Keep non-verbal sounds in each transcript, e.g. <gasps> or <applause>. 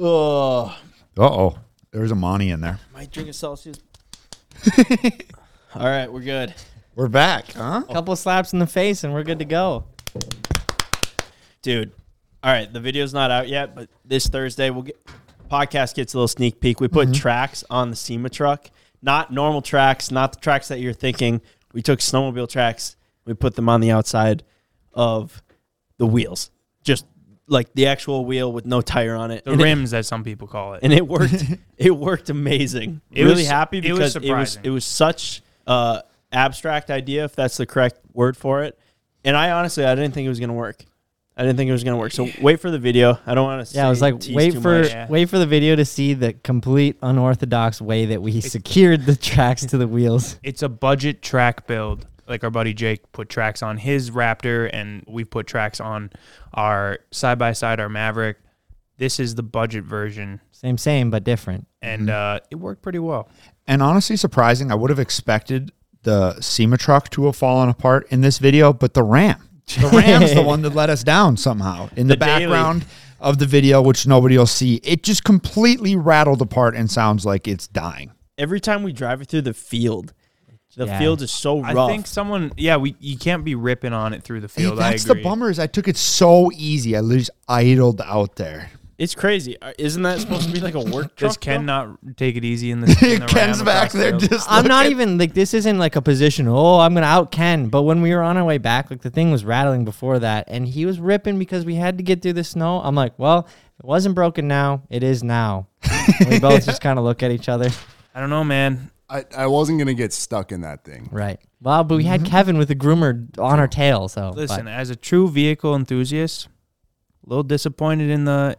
Oh, Uh oh. There's a Monty in there. might drink a Celsius. <laughs> All right, we're good. We're back, huh? A couple slaps in the face and we're good to go. dude. All right, the video's not out yet, but this Thursday we'll get podcast gets a little sneak peek. We put tracks on the SEMA truck, not normal tracks, not the tracks that you're thinking. We took snowmobile tracks, we put them on the outside of the wheels, just like the actual wheel with no tire on it. The And it- rims that some people call it. and it worked. <laughs> it worked amazing. It really was- happy it was because it was it was such uh, abstract idea, if that's the correct word for it. And I honestly, I didn't think it was gonna work. I didn't think it was gonna work. So wait for the video. I don't want to. Yeah, I was like, wait for. Yeah. wait for the video to see the complete unorthodox way that we secured the tracks to the wheels. it's a budget track build. Like our buddy Jake put tracks on his Raptor, and we've put tracks on our side by side, our Maverick. This is the budget version, Same, same, but different. and uh, it worked pretty well. And honestly, surprising. I would have expected the SEMA truck to have fallen apart in this video, but the Ram. The <laughs> Ram's the one that let us down somehow. In the, The daily. background of the video, which nobody will see, it just completely rattled apart and sounds like it's dying. every time we drive it through the field, the Yeah. field is so rough. I think someone, yeah, we you can't be ripping on it through the Hey, field. that's I the agree. bummer is I took it so easy. I just idled out there. it's crazy. Uh, Isn't that supposed to be like a work truck? Does Ken though? not take it easy in <laughs> the, in the Ken's back there field? just I'm not even like this isn't like a position. Oh, I'm gonna out Ken. But when we were on our way back, like the thing was rattling before that, and he was ripping because we had to get through the snow. I'm like, well, it wasn't broken now. It is now. <laughs> We both just kind of look at each other. I don't know, man. I, I wasn't gonna get stuck in that thing. Right. Well, but we had mm-hmm. Kevin with the groomer on our tail. So Listen, but- as a true vehicle enthusiast, a little disappointed in the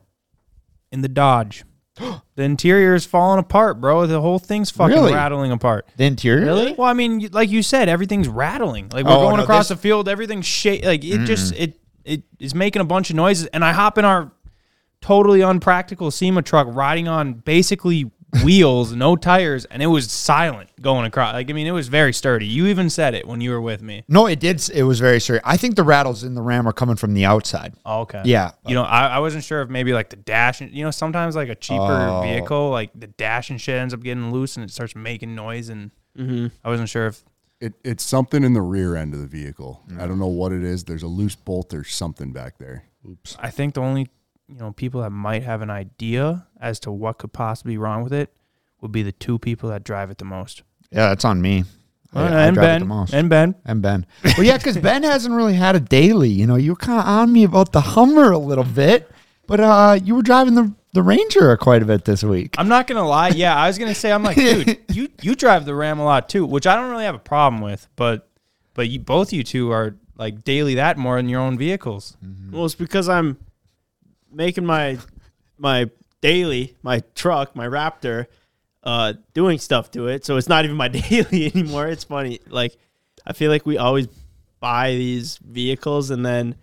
in the Dodge. <gasps> the interior is falling apart, bro. The whole thing's fucking Really? rattling apart. The interior? Really? Well, I mean, you- like you said, everything's rattling. Like we're Oh, going no, across this- the field, everything's shake. Like it just mm. it it is making a bunch of noises, and I hop in our totally unpractical SEMA truck, riding on basically wheels, no tires, and it was silent going across. Like I mean, it was very sturdy. You even said it when you were with me. No, it did. It was very serious. I think the rattles in the Ram are coming from the outside. Oh, okay. Yeah. You know, I, I wasn't sure if maybe like the dash, and you know, sometimes like a cheaper Oh. vehicle, like the dash and shit ends up getting loose and it starts making noise, and mm-hmm. I wasn't sure if It, it's something in the rear end of the vehicle. I mm. don't know what it is. There's a loose bolt or something back there. Oops. I think the only you know people that might have an idea as to what could possibly be wrong with it would be the two people that drive it the most. Yeah, that's on me. I- I and drive Ben and Ben. and Ben. <laughs> Well, yeah, because Ben hasn't really had a daily. You know, you were kind of on me about the Hummer a little bit, but uh, you were driving the the Ranger quite a bit this week. I'm not gonna lie. Yeah, I was gonna say I'm like, <laughs> dude, you you drive the Ram a lot too, which I don't really have a problem with, but but you both you two are like daily that more in your own vehicles. Well, it's because I'm making my my daily, my truck, my Raptor, uh, doing stuff to it. So it's not even my <laughs> daily anymore. It's funny. Like I feel like we always buy these vehicles and then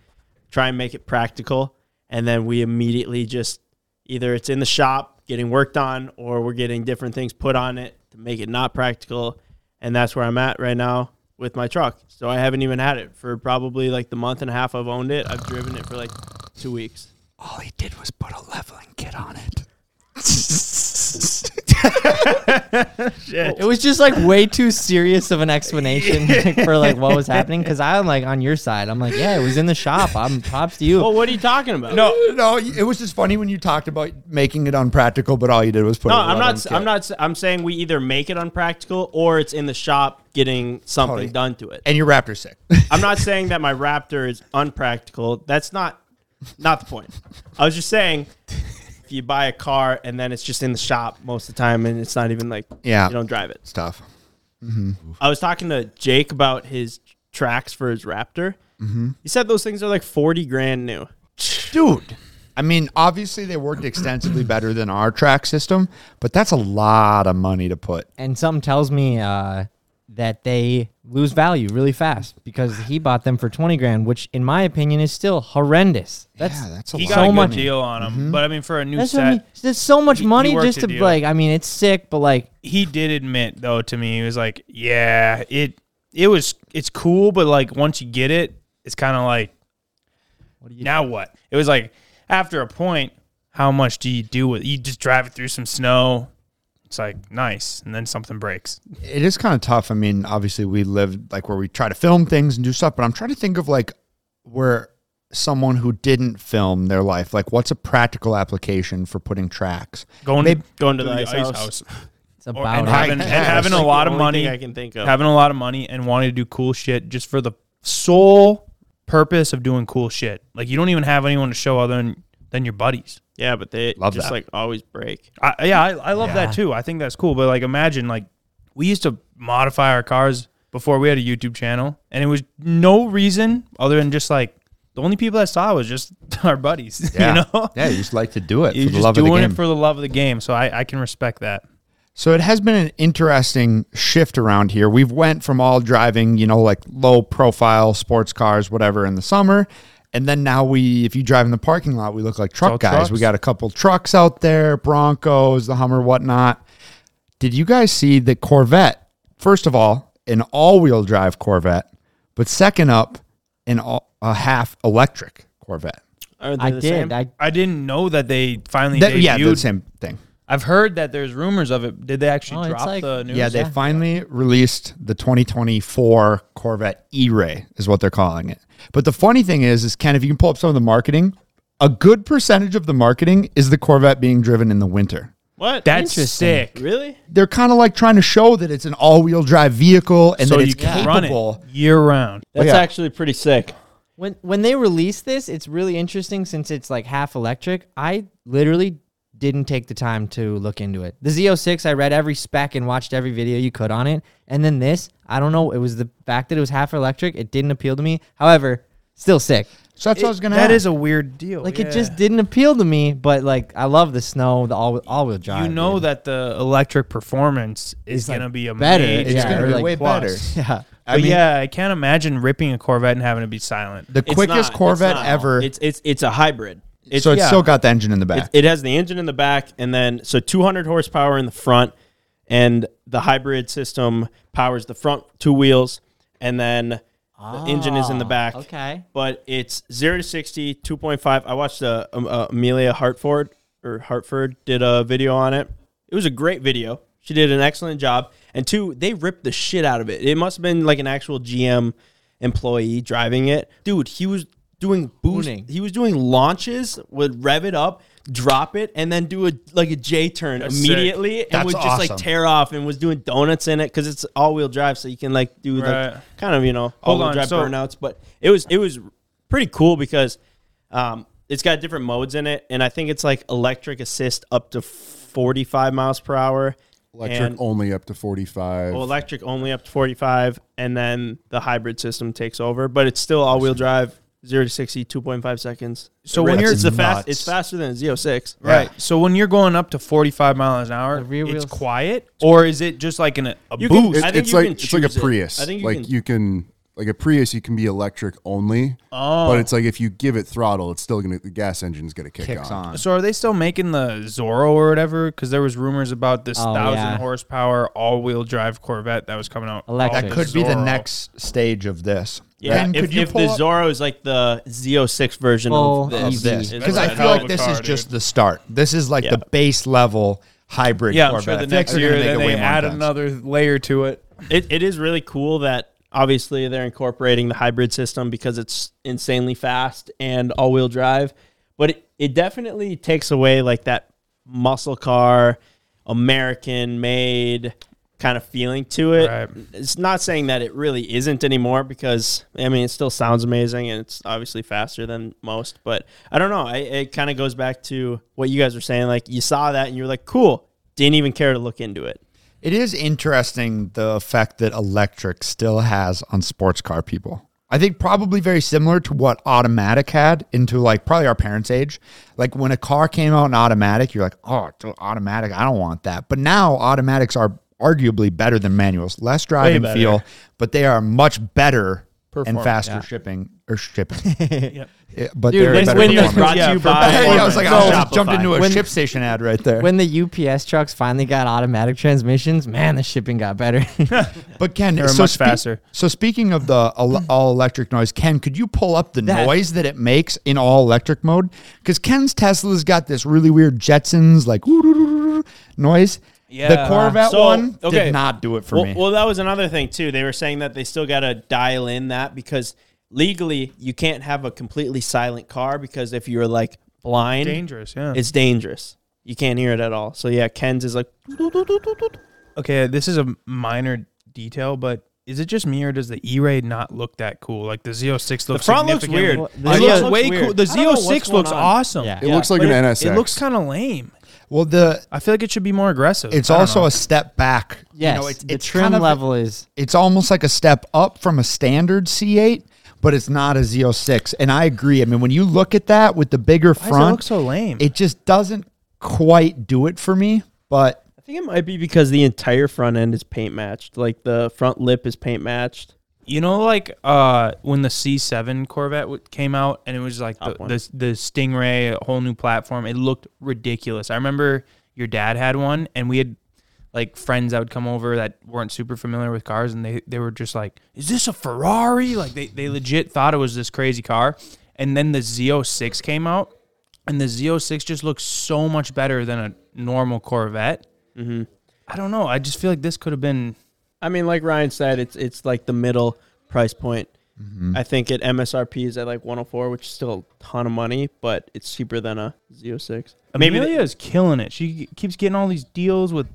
try and make it practical, and then we immediately just either it's in the shop getting worked on, or we're getting different things put on it to make it not practical. And that's where I'm at right now with my truck. So I haven't even had it for probably like the month and a half I've owned it. I've driven it for like two weeks. All he did was put a leveling kit on it. it was just like way too serious of an explanation <laughs> for like what was happening. Because I'm like on your side. I'm like, yeah, it was in the shop. I'm props to you. Well, what are you talking about? No, No, it was just funny when you talked about making it unpractical, but all you did was put. no, a I'm not. leveling I'm kit. not. s- I'm saying we either make it unpractical or it's in the shop getting something Totally. done to it. And your Raptor's sick. I'm not saying that my Raptor is unpractical. That's not not the point. I was just saying if you buy a car and then it's just in the shop most of the time and it's not even like Yeah. you don't drive it. Stuff. I was talking to Jake about his tracks for his Raptor. He said those things are like 40 grand new. Dude. I mean, obviously they worked extensively better than our track system, but that's a lot of money to put. and something tells me uh, that they lose value really fast because he bought them for 20 grand, which in my opinion is still horrendous. That's yeah, that's a he lot. got a so good much- deal on him, mm-hmm. but I mean, for a new that's what I set, mean. There's so much He- he money worked just to deal. like. I mean, it's sick, but like, he did admit though to me, he was like, "Yeah, it it was it's cool, but like once you get it, it's kind of like, what do you? now what?" It was like after a point, how much do you do with you just drive it through some snow? It's like nice, and then something breaks. It is kind of tough. I mean, obviously we live like where we try to film things and do stuff, but I'm trying to think of like where someone who didn't film their life, like what's a practical application for putting tracks? Going Maybe- to Going to to the the ice ice house. house, It's Or- about and having, <laughs> and having Like a lot of money, I can think of. having a lot of money, and wanting to do cool shit just for the sole purpose of doing cool shit. Like you don't even have anyone to show other than than your buddies. yeah, but they Love just that. like always break. I, yeah, I, I love Yeah. that too. I think that's cool. But like, imagine like we used to modify our cars before we had a YouTube channel, and it was no reason other than just like the only people that saw it was just <laughs> our buddies. Yeah. You know, Yeah, you just like to do it <laughs> you're for the just love of the game. doing game. it for the love of the game. So I, I can respect that. So it has been an interesting shift around here. We've went from all driving, you know, like low profile sports cars, whatever, in the summer, and then now we, if you drive in the parking lot, we look like truck guys. trucks. We got a couple trucks out there, Broncos, the Hummer, whatnot. Did you guys see the Corvette? First of all, an all-wheel drive Corvette, but second up, an all, a half electric Corvette. Are they I the did. same? I I didn't know that they finally That- debuted. yeah, the same thing. I've heard that there's rumors of it. Did they actually Oh, it's drop like- the news? Yeah, they Yeah. finally released the 2024 Corvette E-Ray is what they're calling it. But the funny thing is, is Ken, if you can pull up some of the marketing, a good percentage of the marketing is the Corvette being driven in the winter. what? That's Interesting. sick. really? They're kind of like trying to show that it's an all-wheel drive vehicle and so that you it's can run capable. it year round. That's yeah. actually pretty sick. when when they release this, it's really interesting since it's like half electric. I literally didn't take the time to look into it. The Z06, I read every spec and watched every video you could on it. And then this, I don't know, it was the fact that it was half electric. It didn't appeal to me. However, still sick. So that's what I was going to That ask. is a weird deal. Like yeah. it just didn't appeal to me, but like I love the snow, the all all wheel drive. You know dude. that the electric performance is It's, like, going to be a better. major It's Yeah, going to be like way plus. better. <laughs> Yeah. I but mean, yeah, I can't imagine ripping a Corvette and having it be silent. the It's quickest not- it's Corvette not. ever. It's it's it's a hybrid. It's, so it's yeah. still got the engine in the back. It, it has the engine in the back, and then so 200 horsepower in the front, and the hybrid system powers the front two wheels, and then the engine is in the back. Ah, Okay. But it's zero to 60, 2.5. I watched uh, um, uh, Amelia Hartford or Hartford did a video on it. It was a great video. She did an excellent job. And two, they ripped the shit out of it. It must have been like an actual GM employee driving it. Dude, he was doing boost. Tuning. He was doing launches, would rev it up, drop it, and then do a like a J turn That's sick. immediately, and That's would just awesome. like tear off and was doing donuts in it because it's all wheel drive, so you can like do Right. like kind of you know all Hold wheel on, drive so- burnouts. But it was it was pretty cool because um, it's got different modes in it, and I think it's like electric assist up to forty five miles per hour. Electric and- only up to 45. well, electric only up to 45, and then the hybrid system takes over, but it's still all wheel drive, 0 to 60, 2.5 seconds. So when you're- it's the fast, nuts. it's faster than a Z06. Right. So when you're going up to 45 miles an hour, The rear it's wheels- quiet, or is it just like an, a You can- boost? I think it's you like can it's like a choose it. Prius. I think you like can- you can like a Prius, you can be electric only, oh, but it's like if you give it throttle, it's still gonna the gas engine's gonna kick kicks on. on. So are they still making the Zora or whatever? Because there was rumors about this Oh, thousand yeah. horsepower all-wheel drive Corvette that was coming out. Electric. That called could be the Zora. next stage of this. Yeah, Ken, if, could you if pull the up- Zora is like the Z06 version Full of of this, this because I like- feel hell like a this car, is dude. just the start. This is like Yeah. the base level hybrid Yeah, I'm Corvette. sure I the feel next they're year gonna make then it they more add intense. another layer to it. it, it is really cool that obviously they're incorporating the hybrid system because it's insanely fast and all-wheel drive but it, it definitely takes away like that muscle car american made kind of feeling to it. Right. it's not saying that it really isn't anymore because i mean it still sounds amazing and it's obviously faster than most but i don't know. I, it kind of goes back to what you guys were saying like you saw that and you're like cool. Didn't even care to look into it It is interesting the effect that electric still has on sports car people. I think probably very similar to what automatic had into like probably our parents' age. Like when a car came out in automatic, you're like, oh, automatic. I don't want that. But now automatics are arguably better than manuals, less driving feel, but they are much better and faster yeah. shipping or shipping. <laughs> Yep. Yeah, but Dude, they're this better window performance. brought to you by. Hey, I was like, oh, I just jumped into a When- ShipStation ad right there. When the UPS trucks finally got automatic transmissions, man, the shipping got better. <laughs> <laughs> but Ken, They're so much spe- faster. So speaking of the all, hmm. all electric noise, Ken, could you pull up the That- noise that it makes in all electric mode? Because Ken's Tesla's got this really weird Jetsons like noise. The Corvette So, one okay. did not do it for well, me. well, that was another thing too. They were saying that they still got to dial in that because legally you can't have a completely silent car because if you're like blind, Dangerous, yeah. it's dangerous. You can't hear it at all. So yeah, Ken's is like okay, this is a minor detail, but is it just me or does the E-Ray not look that cool? Like the Z06 looks The front looks weird. Well, It the oh looks Z- way weird. cool. The I don't know oh what's Z06 going looks on. awesome. Yeah. It looks like but an it- NSX. It looks kind of lame. well, the I feel like it should be more aggressive. it's I don't also know. a step back. yes, you know, it's, the it's trim kind of, level is. It's almost like a step up from a standard C8, but it's not a Z06. And I agree. I mean, when you look at that with the bigger Why does it front, look so lame? it just doesn't quite do it for me. But I think it might be because the entire front end is paint matched. Like the front lip is paint matched. You know, like uh, when the C7 Corvette w- came out, and it was like the, the the Stingray, a whole new platform. It looked ridiculous. I remember your dad had one, and we had like friends that would come over that weren't super familiar with cars, and they they were just like, "Is this a Ferrari?" Like they they legit thought it was this crazy car. And then the Z06 came out, and the Z06 just looks so much better than a normal Corvette. Mm-hmm. I don't know. I just feel like this could have been. I mean, like Ryan said, it's it's like the middle price point. Mm-hmm. I think at MSRP is at like 104, which is still a ton of money, but it's cheaper than a Z06. Maybe Amelia they- is killing it. She keeps getting all these deals with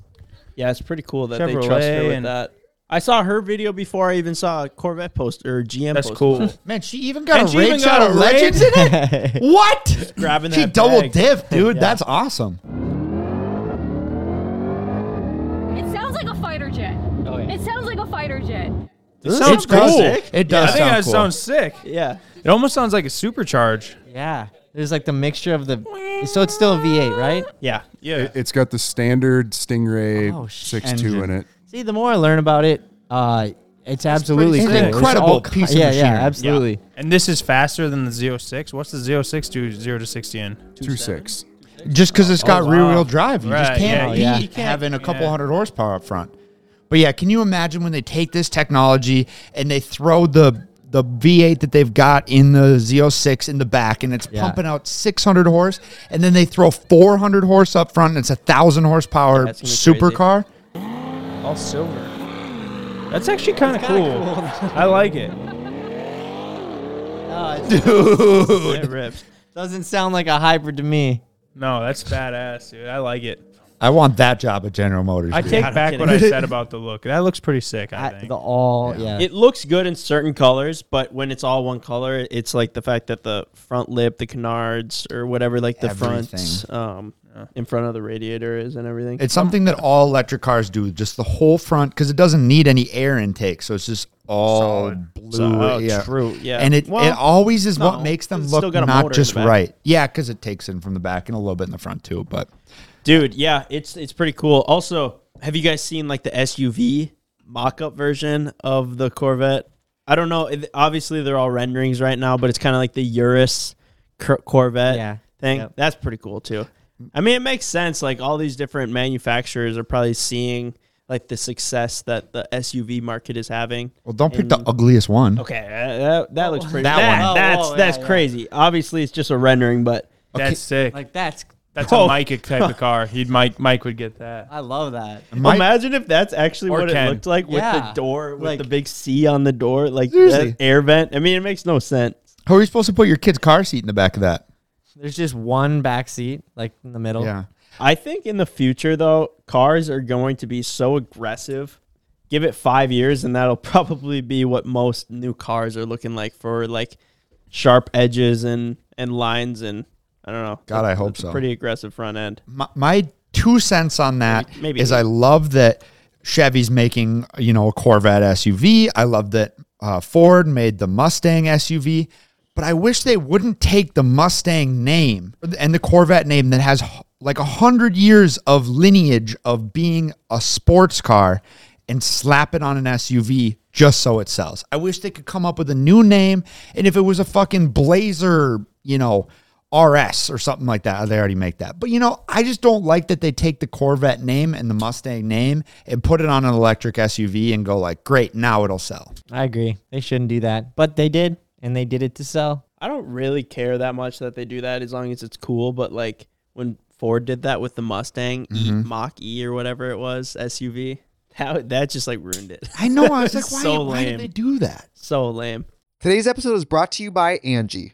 yeah, it's pretty cool that they trust her with and- that. I saw her video before I even saw a Corvette post or GM. That's post. cool. <laughs> man, she even got And a she even Rage got out a of Legends in it. <laughs> What? grabbing She that double bag. dipped, dude. Yeah. That's awesome. It sounds like a fighter jet. Oh, yeah. It sounds like a fighter jet. It sounds It does- cool. It Yeah, does I think sound that cool. sounds sick. Yeah, It almost sounds like a supercharge. Yeah, there's like the mixture of the. So it's still a V8, right? yeah. Yeah. It, it's got the standard Stingray Oh, sh- 6.2 in it. See, the more I learn about it, uh, it's absolutely It's an cool. It's incredible all- piece of yeah, machinery. Yeah, absolutely. And this is faster than the Z06. What's the Z06 do 0 to 60 in? 2.6. Just because it's got Oh, rear wheel drive, you just can't yeah, be yeah. You can't- having a couple yeah. hundred horsepower up front. But yeah, can you imagine when they take this technology and they throw the the V8 that they've got in the Z06 in the back, and it's Yeah. pumping out 600 horse, and then they throw 400 horse up front, and it's a thousand horsepower That's gonna crazy. supercar. All silver. That's actually kind of cool. <laughs> I like it. Ah, dude. It rips. Doesn't sound like a hybrid to me. No, that's badass, dude. I like it. I want that job at General Motors. I dude. take I'm back kidding. what I said <laughs> about the look. That looks pretty sick, I I- think. the all, yeah. It looks good in certain colors, but when it's all one color, it's like the fact that the front lip, the canards, or whatever, like the front, Everything. um, in front of the radiator is and everything. It's something that all electric cars do, just the whole front, because it doesn't need any air intake, so it's just all Solid. blue. So, oh, yeah. true. Yeah, and it Well, it always is no, what makes them look still got a not just the right. Yeah, because it takes in from the back and a little bit in the front too. But dude. Yeah, it's it's pretty cool. Also, have you guys seen like the SUV mock-up version of the Corvette? I don't know. it- Obviously, they're all renderings right now, but it's kind of like the Urus Cor- Corvette Yeah. thing. Yep. That's pretty cool too. I mean, it makes sense. Like all these different manufacturers are probably seeing like the success that the SUV market is having. well, don't pick the ugliest one. Okay, uh, that, that looks pretty. That That, one. that's Oh, whoa, that's yeah, yeah. crazy. Obviously, it's just a rendering, but that's sick. like that's. That's Oh. a Mike type of car. He'd Mike Mike would get that. I love that. My- imagine if that's actually Or what Ken. it looked like with Yeah. the door, with Like- the big C on the door, like Seriously. that air vent. I mean, it makes no sense. How are you supposed to put your kid's car seat in the back of that? There's just one back seat, like in the middle. Yeah. I think in the future, though, cars are going to be so aggressive. Give it five years, and that'll <laughs> probably be what most new cars are looking like for like sharp edges and and lines and I don't know. God, I hope so. Pretty aggressive front end. My, my two cents on that is Maybe- maybe I love that Chevy's making you know a Corvette SUV. I love that uh, Ford made the Mustang SUV. But I wish they wouldn't take the Mustang name and the Corvette name that has like a hundred years of lineage of being a sports car and slap it on an SUV just so it sells. I wish they could come up with a new name. And if it was a fucking Blazer, you know, RS or something like that, they already make that. But you know, I just don't like that they take the Corvette name and the Mustang name and put it on an electric SUV and go like, great, now it'll sell. I agree. They shouldn't do that, but they did, and they did it to sell. I don't really care that much that they do that as long as it's cool. But like when Ford did that with the Mustang E mm-hmm. Mach E or whatever it was SUV, that that just like ruined it. I know. I was <laughs> like, It's why, so why did they do that? so lame. Today's episode is brought to you by Angi.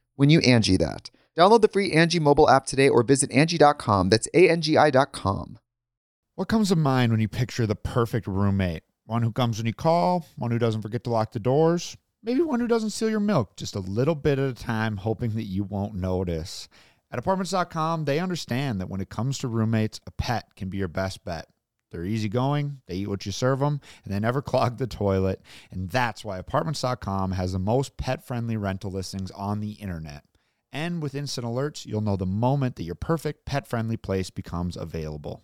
when you Angi that. Download the free Angi mobile app today or visit Angi.com. That's A-N-G-I dot com. What comes to mind when you picture the perfect roommate? One who comes when you call, one who doesn't forget to lock the doors, maybe one who doesn't steal your milk just a little bit at a time, hoping that you won't notice. At apartments.com, they understand that when it comes to roommates, a pet can be your best bet. They're easygoing, they eat what you serve them, and they never <laughs> clog the toilet. And that's why apartments.com has the most pet friendly rental listings on the internet. And with instant alerts, you'll know the moment that your perfect pet friendly place becomes available.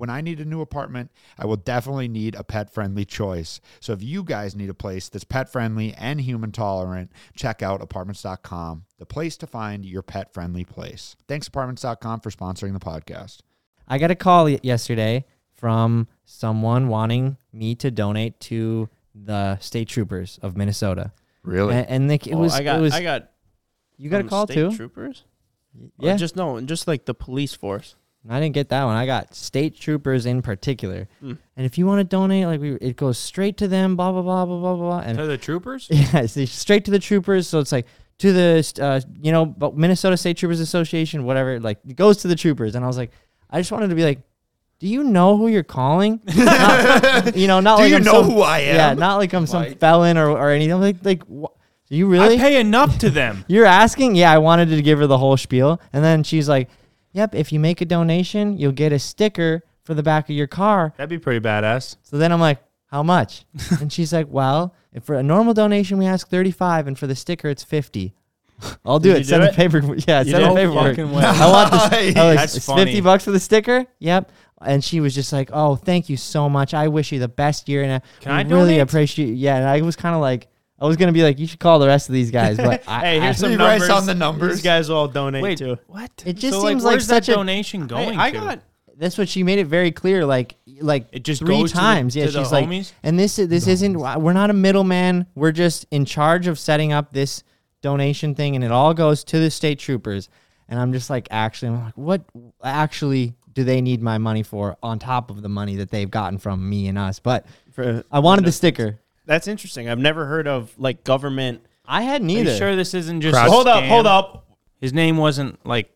When I need a new apartment, I will definitely need a pet friendly choice. So if you guys need a place that's pet friendly and human tolerant, check out apartments.com, the place to find your pet friendly place. Thanks, apartments.com, for sponsoring the podcast. I got a call yesterday from someone wanting me to donate to the state troopers of Minnesota. Really? And, and like, it Oh, was, I got it was, I got you got a from call state too? Troopers? Or Yeah. just no, just like the police force. I didn't get that one. I got state troopers in particular. Mm. And if you want to donate, like we, it goes straight to them, blah blah blah blah blah blah. And To the troopers? <laughs> yeah, it's straight to the troopers. So it's like to the uh, you know Minnesota State Troopers Association, whatever. Like it goes to the troopers. And I was like, I just wanted to be like, do you know who you're calling? Not- <laughs> <laughs> you know, not Do like you I'm know some- who I am? Yeah, not like I'm some Like- felon or or anything. I'm like like? Do you really? I pay enough to them. You're asking? Yeah, I wanted to give her the whole spiel. And then she's like, Yep, if you make a donation, you'll get a sticker for the back of your car. That'd be pretty badass. So then I'm like, How much? <laughs> and she's like, Well, if for a normal donation we ask 35 and for the sticker it's 50. <laughs> I'll do Did it. you Send do the it? paper. <laughs> Yeah, You send the did? paperwork. Fucking way. I want this. I was like, That's it's funny. 50 bucks for the sticker? Yep. And she was just like, "Oh, thank you so much. I wish you the best year." And Can I I really donate? appreciate. Yeah, and I was kind of like, I was gonna be like, "You should call the rest of these guys," but <laughs> I, hey, here's I, some He writes numbers. on the numbers. These guys all donate Wait, too. what? It just so, seems like, like where's such that a- donation going Hey, I to? got that's what she made it very clear. Like, like It just three goes to the- times. yeah, to the she's like, homies? and this this isn't. We're not a middleman. We're just in charge of setting up this donation thing, and it all goes to the state troopers. And I'm just like, actually, I'm like, what actually do they need my money for on top of the money that they've gotten from me and us? But For, I wanted the sticker. That's interesting. I've never heard of like government. I had Are neither. sure this isn't just a Hold up, scam? hold up. His name wasn't like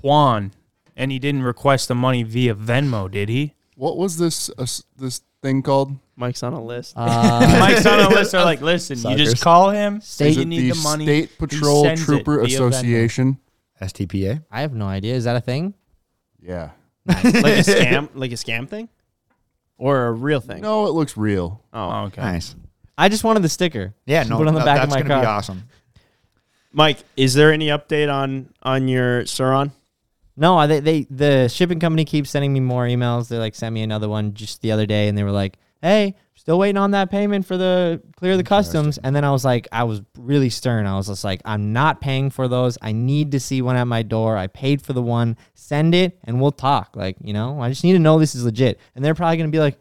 Juan, and he didn't request the money via Venmo, did he? What was this uh, s- this thing called? Mike's on a list. Uh, <laughs> Mike's on a list. Are like, listen, you Suckers. just call him. Say Is you it need the the money. State he Patrol sends it Trooper via Venmo. Association? STPA. I have no idea. Is that a thing? Yeah. like a <laughs> scam, like a scam thing, or a real thing. No, it looks real. Oh, Oh, okay. Nice. I just wanted the sticker. Yeah, no, put it on the no, back that's of my gonna car. be awesome. Mike, is there any update on on your Sur-Ron? No, I- they, they the shipping company keeps sending me more emails. They like sent me another one just the other day, and they were like, "Hey, still waiting on that payment for the clear the customs." And then I was like, I was really stern. I was just like, "I'm not paying for those. I need to see one at my door. I paid for the one. Send it, and we'll talk. Like, you know, I just need to know this is legit." And they're probably gonna be like,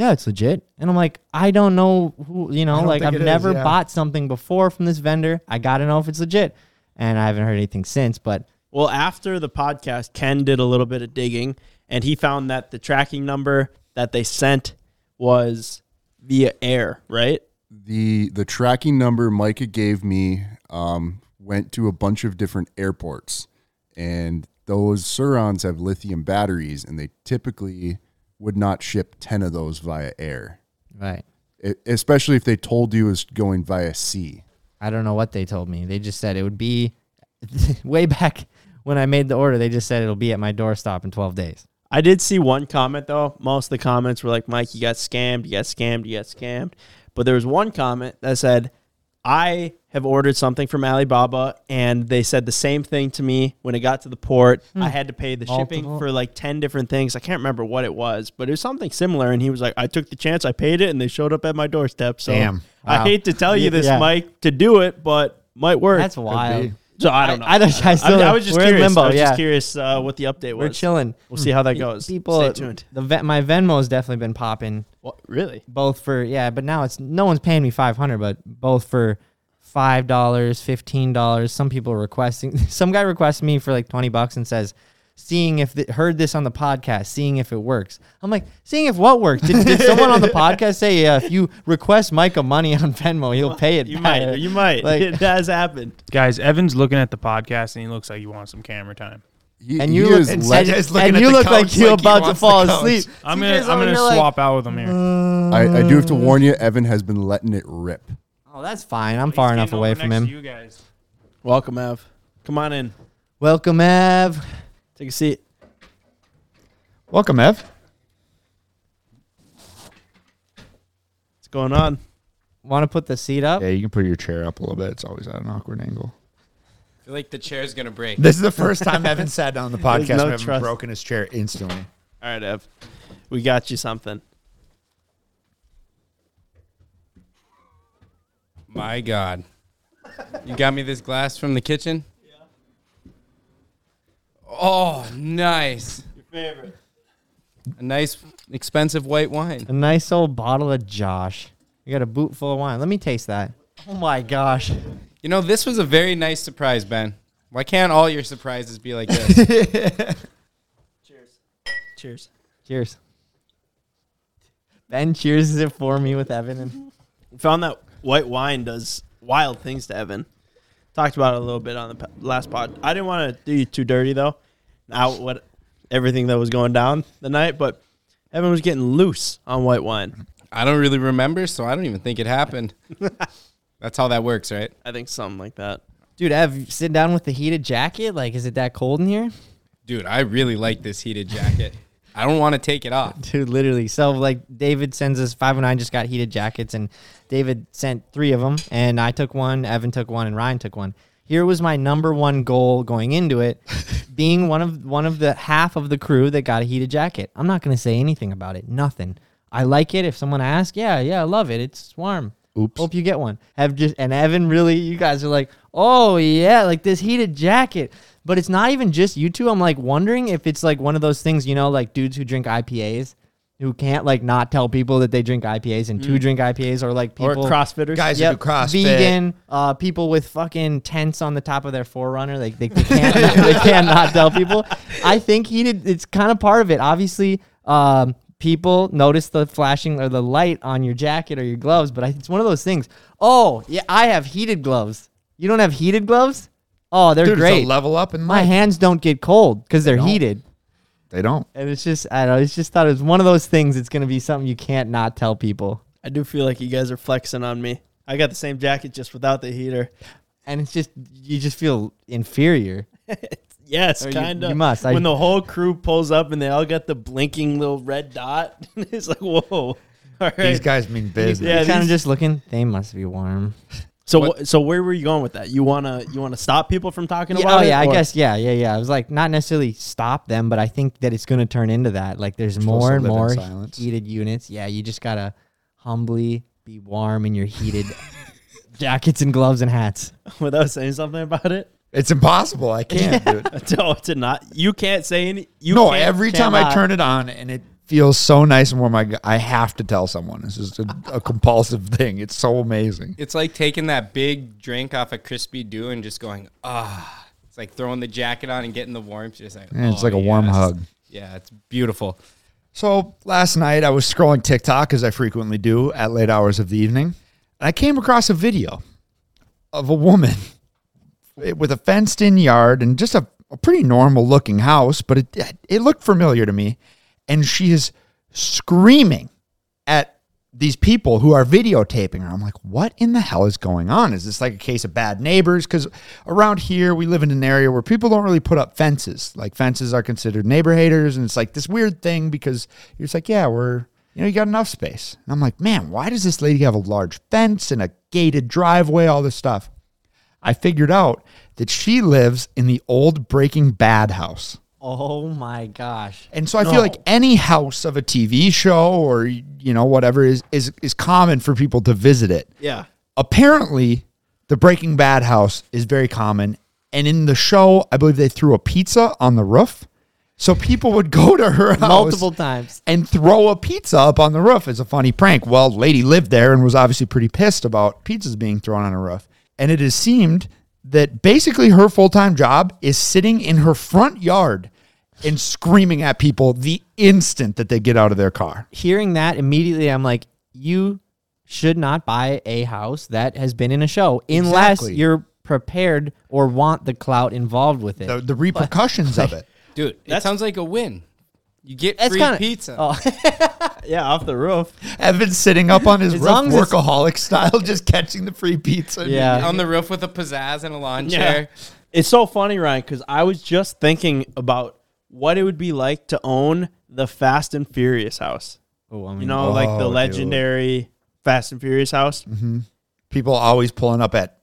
"Yeah, it's legit." And I'm like, I don't know who, you know, like I've it is, never yeah. bought something before from this vendor. I gotta know if it's legit, and I haven't heard anything since. But Well, after the podcast, Ken did a little bit of digging, and he found that the tracking number that they sent was via air, right? The the tracking number Micah gave me um, went to a bunch of different airports, and those Sur-Rons have lithium batteries, and they typically would not ship ten of those via air, right. E- especially if they told you it was going via sea. I don't know what they told me. They just said it would be <laughs> way back when I made the order. They just said it'll be at my doorstop in 12 days. I did see one comment though. Most of the comments were like, "Mike, you got scammed. You got scammed. You got scammed." But there was one comment that said, "I have ordered something from Alibaba, and they said the same thing to me when it got to the port. I had to pay the shipping for like ten different things. I can't remember what it was, but it was something similar." And he was like, "I took the chance. I paid it, and they showed up at my doorstep." So Damn. I hate to tell you this, Yeah. Mike, to do it, but might work. That's wild. so I don't know. I, don't, I, still, I, I was just we're in curious. limbo. I was yeah. just curious uh, what the update was. We're chilling. We'll see how that goes. People, Stay tuned. The Ve- my Venmo has definitely been popping, What, really? both for yeah, but now it's no one's paying me 500, but both for five dollars, fifteen dollars. Some people are requesting. <laughs> Some guy requests me for like 20 bucks and says, "Seeing if the, heard this on the podcast, seeing if it works." I'm like, "Seeing if what works?" Did, did someone on the <laughs> podcast say, "Yeah, if you request Micah money on Venmo, he'll pay it"? You back." might. You might. <laughs> Like- it has happened. Guys, Evan's looking at the podcast and he looks like he wants some camera time. He, And you look, is and, let- Ted is and you look like you're like about to fall asleep. I'm gonna I'm gonna here like, swap out with him here. I, I do have to warn you, Evan has been letting it rip. Oh, that's fine. I'm far enough away from him. You guys. Welcome, Ev. Come on in. Welcome, Ev. Take a seat. Welcome, Ev. What's going on? Want to put the seat up? Yeah, you can put your chair up a little bit. It's always at an awkward angle. I feel like the chair's gonna break. This is the first time Evan <laughs> sat down on the podcast no and Evan trust. broken his chair instantly. All right, Ev. We got you something. My God, you got me this glass from the kitchen. Yeah. Oh, nice. Your favorite. A nice, expensive white wine. A nice old bottle of Josh. You got a boot full of wine. Let me taste that. Oh my gosh. You know, this was a very nice surprise, Ben. Why can't all your surprises be like this? <laughs> Cheers. Cheers. Cheers. Ben cheers it for me with Evan. And We found that white wine does wild things to Evan. Talked about it a little bit on the last pod. I didn't want to do you too dirty though. out what everything that was going down the night, but Evan was getting loose on white wine. I don't really remember, so I don't even think it happened. <laughs> That's how that works, right? I think something like that. dude, Ev, you sit down with the heated jacket. Like, is it that cold in here? Dude, I really like this heated jacket. <laughs> I don't want to take it off. Dude, literally. So, like, David sends us 509 just got heated jackets, and David sent three of them, and I took one, Evan took one, and Ryan took one. Here was my number one goal going into it, <laughs> being one of one of the half of the crew that got a heated jacket. I'm not gonna say anything about it. Nothing. I like it. If someone asks, yeah, yeah, I love it. It's warm. Oops. Hope you get one. Have just and Evan really, you guys are like, oh yeah, like this heated jacket. But it's not even just you two. I'm like wondering if it's like one of those things, you know, like dudes who drink IPAs who can't like not tell people that they drink IPAs and two drink IPAs or like Or people CrossFitters. Guys Yep, who do CrossFit. vegan, uh, people with fucking tents on the top of their 4Runner, like they, they can't <laughs> they can't tell people. I think he did. It's kind of part of it. Obviously, um, people notice the flashing or the light on your jacket or your gloves, but I, it's one of those things. Oh yeah, I have heated gloves. You don't have heated gloves? Oh, they're Dude, great. It's a level up in My life. hands don't get cold because they're don't. heated. They don't. And it's just, I don't know, it's just thought it was one of those things. It's going to be something you can't not tell people. I do feel like you guys are flexing on me. I got the same jacket just without the heater. And it's just, you just feel inferior. <laughs> Yes, kind of. you must. I- when the whole crew pulls up and they all got the blinking little red dot, <laughs> it's like, whoa. All right. These guys mean business. Yeah, Yeah, kind of just looking, they must be warm. <laughs> So, wh- so where were you going with that? You wanna, you wanna stop people from talking Yeah, about oh it? yeah, I guess yeah, yeah, yeah. I was like not necessarily stop them, but I think that it's going to turn into that. Like there's supposed more and more heated units. Yeah, you just gotta humbly be warm in your heated <laughs> jackets and gloves and hats. <laughs> without saying something about it. It's impossible. I can't do it. <laughs> No, to not. You can't say any. You no, can't- every time I turn it on and it feels so nice and warm, I, I have to tell someone. It's just a, a compulsive <laughs> thing. It's so amazing. It's like taking that big drink off a crispy dew and just going, ah. It's like throwing the jacket on and getting the warmth. Just like, Yeah, it's oh, like a warm yes. hug. Yeah, it's beautiful. So last night I was scrolling TikTok as I frequently do at late hours of the evening, and I came across a video of a woman <laughs> with a fenced-in yard and just a, a pretty normal-looking house, but it it looked familiar to me, and she is screaming at these people who are videotaping her. I'm like, what in the hell is going on? Is this like a case of bad neighbors? Because around here, we live in an area where people don't really put up fences. Like fences are considered neighbor haters, and it's like this weird thing because you're just like, yeah, we're you know, you got enough space. And I'm like, man, why does this lady have a large fence and a gated driveway, all this stuff? I figured out that she lives in the old Breaking Bad house. Oh my gosh! And so I feel like any house of a TV show or you know whatever is is is common for people to visit it. Yeah. Apparently, the Breaking Bad house is very common, and in the show, I believe they threw a pizza on the roof, so people would go to her house Multiple times. and throw a pizza up on the roof as a funny prank. Well, lady lived there and was obviously pretty pissed about pizzas being thrown on her roof, and it has seemed that basically her full time job is sitting in her front yard and screaming at people the instant that they get out of their car. Hearing that immediately, I'm like, you should not buy a house that has been in a show unless Exactly. you're prepared or want the clout involved with it. The, the repercussions of it. Dude, that sounds like a win. You get That's free kinda- pizza. Oh, <laughs> Yeah, off the roof. Evan sitting up on his As roof, long as it's- workaholic style, <laughs> just catching the free pizza. Yeah. On the roof with a pizzazz and a lawn Yeah. chair. It's so funny, Ryan, because I was just thinking about what it would be like to own the Fast and Furious house. oh, I mean, You know, like Oh, the dude. legendary Fast and Furious house. Mm-hmm. People always pulling up at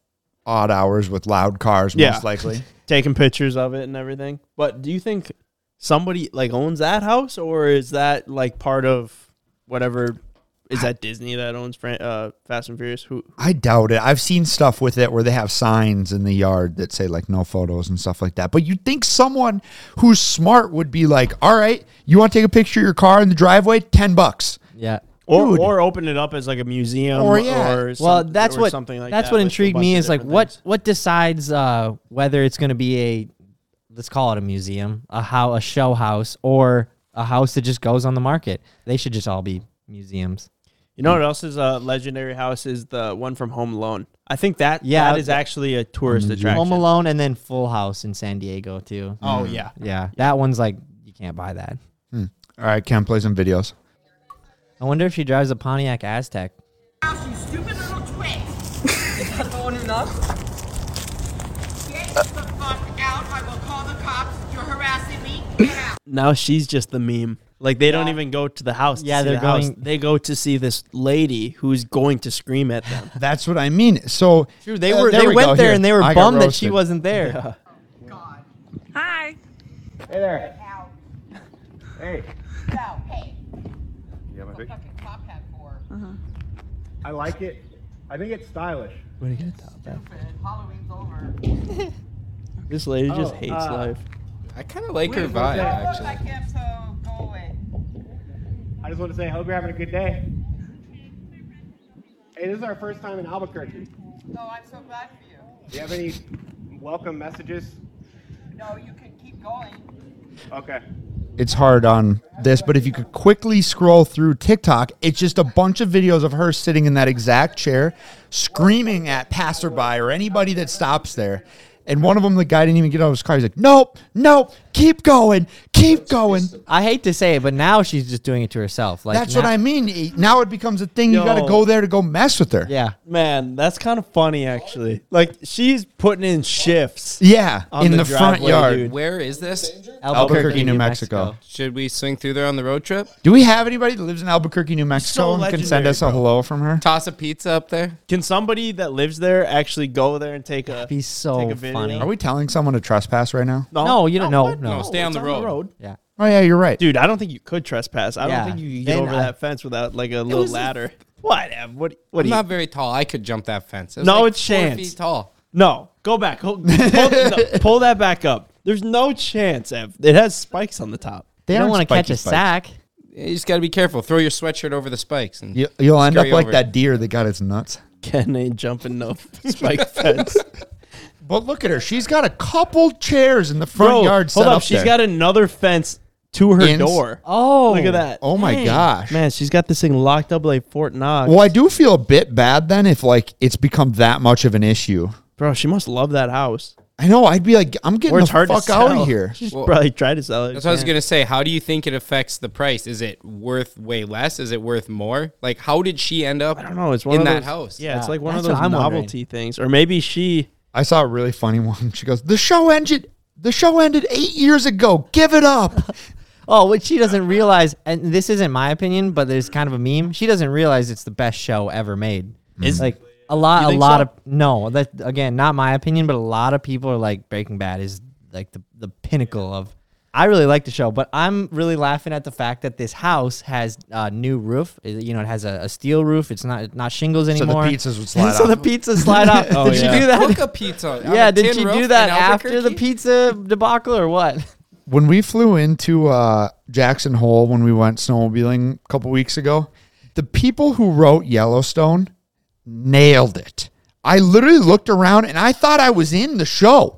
odd hours with loud cars, Yeah. most likely. <laughs> taking pictures of it and everything. But do you think somebody like owns that house, or is that like part of whatever? Is that Disney that owns Fran- uh, Fast and Furious? Who? I doubt it. I've seen stuff with it where they have signs in the yard that say like no photos and stuff like that. But you'd think someone who's smart would be like, all right, you want to take a picture of your car in the driveway? 10 bucks. yeah. Or, Dude. or open it up as like a museum, Or, or, yeah. Well, that's or what something like that's that what with a intrigued bunch me of is like different what things. what decides uh, whether it's going to be a let's call it a museum, a how a show house, or a house that just goes on the market. They should just all be museums. You know what else is a legendary house? Is the one from Home Alone? I think that Yeah, that is actually a tourist attraction. Home Alone and then Full House in San Diego too. Oh mm. yeah, Yeah, that one's like you can't buy that. Hmm. All right, Cam, play some videos. I wonder if she drives a Pontiac Aztek. You stupid little twit! Is that going enough? Get the fuck out! I will call cops. You're harassing me. Get <laughs> out! now she's just the meme. Like they don't even go to the house. To Yeah, see they're the house. going- They go to see this lady who's going to scream at them. <laughs> That's what I mean. So True, they uh, were they we went go. there Here, and they were I got bummed that she roasted. wasn't there. Hi. Out. Hey, No, hey. you have my pic? Fucking cop hat for. I like it. I think it's stylish. What do you get? Stupid. Halloween's over. <laughs> This lady just Oh, hates uh, life. I kind of like her Don't vibe, look actually. like him, so go away. I just want to say, I hope you're having a good day. Hey, this is our first time in Albuquerque. No, I'm so glad for you. Do you have any welcome messages? No, you can keep going. Okay. it's hard on this, but if you could quickly scroll through TikTok, it's just a bunch of videos of her sitting in that exact chair, screaming at passerby or anybody that stops there. And one of them, the guy didn't even get out of his car. He's like, "Nope, nope, keep going, Keep going. I hate to say it, but now she's just doing it to herself. Like That's now- what I mean. Now it becomes a thing. You got to go there to go mess with her. Yeah. Man, that's kind of funny actually. Like she's putting in shifts. Yeah, On in the the, front driveway, yard. dude. Where is this? Albuquerque, New Mexico. Should we swing through there on the road trip? Do we have anybody that lives in Albuquerque, New Mexico, and can legendary, send us a bro. hello from her? Toss a pizza up there. Can somebody that lives there actually go there and take a Be so take a video? funny. Are we telling someone to trespass right now? No, you don't know. what? No. stay on it's the road. Yeah. Oh yeah, you're right. Dude, I don't think you could trespass. I Yeah. don't think you could get Then over I- that fence without like a little was a- ladder. <laughs> what? Ev? What? What? I'm do you? not very tall. I could jump that fence. It was No like chance. Four feet tall. No, go back. Hold, pull, no, <laughs> pull that back up. There's no chance, Ev. It has spikes on the top. They They don't aren't want to catch a spikes. sack. You just got to be careful. Throw your sweatshirt over the spikes. And You, you'll end up Scurry like over. that deer that got its nuts. Can Ken ain't jumping no <laughs> spike fence. But look at her. She's got a couple chairs in the front Bro, yard set hold up. up She's there. got another fence to her Ins- door. Oh, Look at that. oh my gosh. Man, she's got this thing locked up like Fort Knox. Well, I do feel a bit bad then if like it's become that much of an issue. Bro, she must love that house. I know. I'd be like, I'm getting Or the it's hard fuck to out sell. of here. <laughs> She's Well, probably tried to sell it. That's what I was gonna say. How do you think it affects the price? Is it worth way less? Is it worth more? Like, how did she end up? I don't know. It's one in of that those, house. Yeah, it's Yeah, like one of that's those what I'm wondering. novelty things, or maybe she. I saw a really funny <laughs> one. She goes, "The show ended. The show ended eight years ago. Give it up." <laughs> Oh, what she doesn't realize, and this isn't my opinion, but there's kind of a meme. She doesn't realize it's the best show ever made. Is- like a lot, a lot so? of no. That again, not my opinion, but a lot of people are like Breaking Bad is like the the pinnacle of. I really like the show, but I'm really laughing at the fact that this house has a new roof. You know, it has a, a steel roof. It's not not shingles anymore. So the pizzas would <laughs> slide so off. the pizzas slide off. <laughs> Oh, did yeah. you do that? Cook a pizza. yeah, a did tin she do that after the pizza debacle or what? when we flew into uh, Jackson Hole when we went snowmobiling a couple weeks ago, the people who wrote Yellowstone nailed it. I literally looked around and I thought I was in the show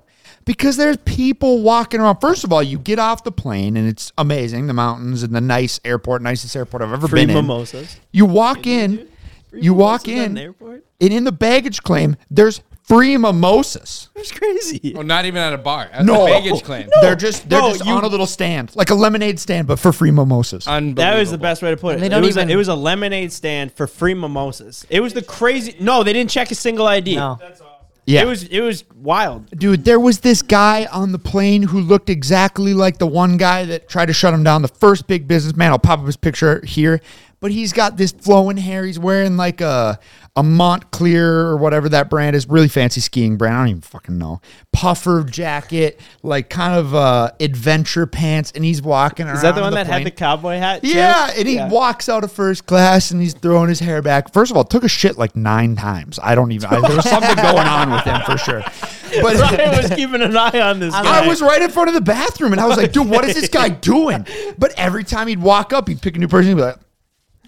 because there's people walking around. First of all, you get off the plane and it's amazing the mountains and the nice airport, nicest airport I've ever Free been in. mimosas. You walk in, you walk in, an and in the baggage claim, there's free mimosas. That's crazy. Oh, not even at a bar. At No, the baggage claim. No. they're just they're Bro, just you- on a little stand, like a lemonade stand, but for free mimosas. Unbelievable. That was the best way to put it. They It don't was, even- a, it was a lemonade stand for free mimosas. It was the crazy. No, they didn't check a single ID. No. Yeah, It was it was wild. dude. There was this guy on the plane who looked exactly like the one guy that tried to shut him down. The first big businessman. I'll pop up his picture here, but he's got this flowing hair. He's wearing like a a Moncler or whatever that brand is. Really fancy skiing brand. I don't even fucking know. Puffer jacket, like kind of uh, adventure pants, and he's walking around. Is that the on one that plane. had the cowboy hat? too? Yeah, and he Yeah. walks out of first class and he's throwing his hair back. First of all, took a shit like nine times. I don't even. I, there was something <laughs> going on with him for sure. But <laughs> Ryan was keeping an eye on this guy. I was right in front of the bathroom and I was like, dude, what is this guy <laughs> doing? But every time he'd walk up, he'd pick a new person. He'd be like,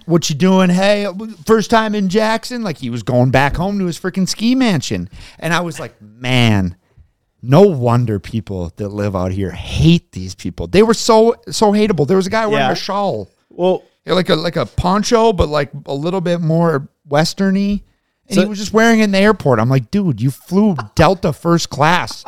what you doing? Hey, first time in Jackson. Like he was going back home to his freaking ski mansion. And I was like, man, no wonder people that live out here hate these people. They were so so hateable. There was a guy wearing Yeah. a shawl. Well, like a like a poncho, but like a little bit more westerny. And So- he was just wearing it in the airport. I'm like, dude, you flew Delta first class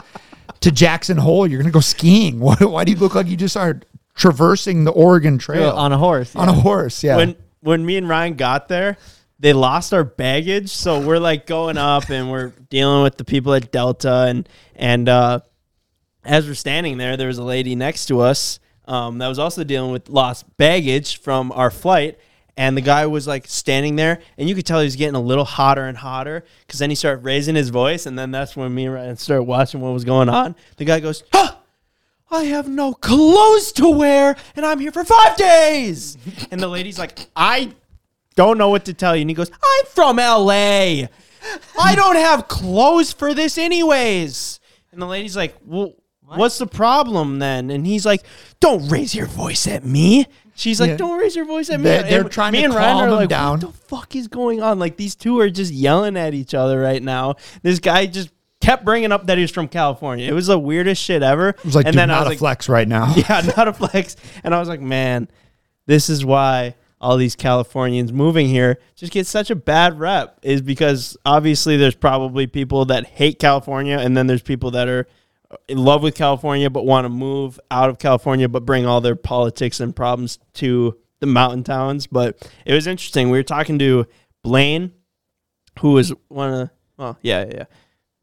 to Jackson Hole. You're gonna go skiing. <laughs> Why, why do you look like you just are traversing the Oregon Trail on a horse. on a horse? Yeah. when when me and Ryan got there, they lost our baggage, so we're like going up and we're dealing with the people at Delta and and uh, as we're standing there, there was a lady next to us um, that was also dealing with lost baggage from our flight. And the guy was like standing there, and you could tell he was getting a little hotter and hotter because then he started raising his voice, and then that's when me and Ryan started watching what was going on. The guy goes, "Huh, I have no clothes to wear, and I'm here for five days. And the lady's like, I don't know what to tell you. And he goes, I'm from LA. I <laughs> don't have clothes for this, anyways. And the lady's like, Well, what's the problem then? And he's like, Don't raise your voice at me. She's like, Yeah. Don't raise your voice at me. They're- they're trying me to and Ryan calm are him like, down. What the fuck is going on? Like these two are just yelling at each other right now. This guy just kept bringing up that he's from California. It was the weirdest shit ever. it was like, and dude, then I not was a like, flex right now. <laughs> yeah, not a flex. And I was like, man, this is why all these Californians moving here just get such a bad rep is because obviously there's probably people that hate California and then there's people that are in love with California but want to move out of California but bring all their politics and problems to the mountain towns. But it was interesting. We were talking to Blaine, who was one of the, well, yeah, yeah, yeah.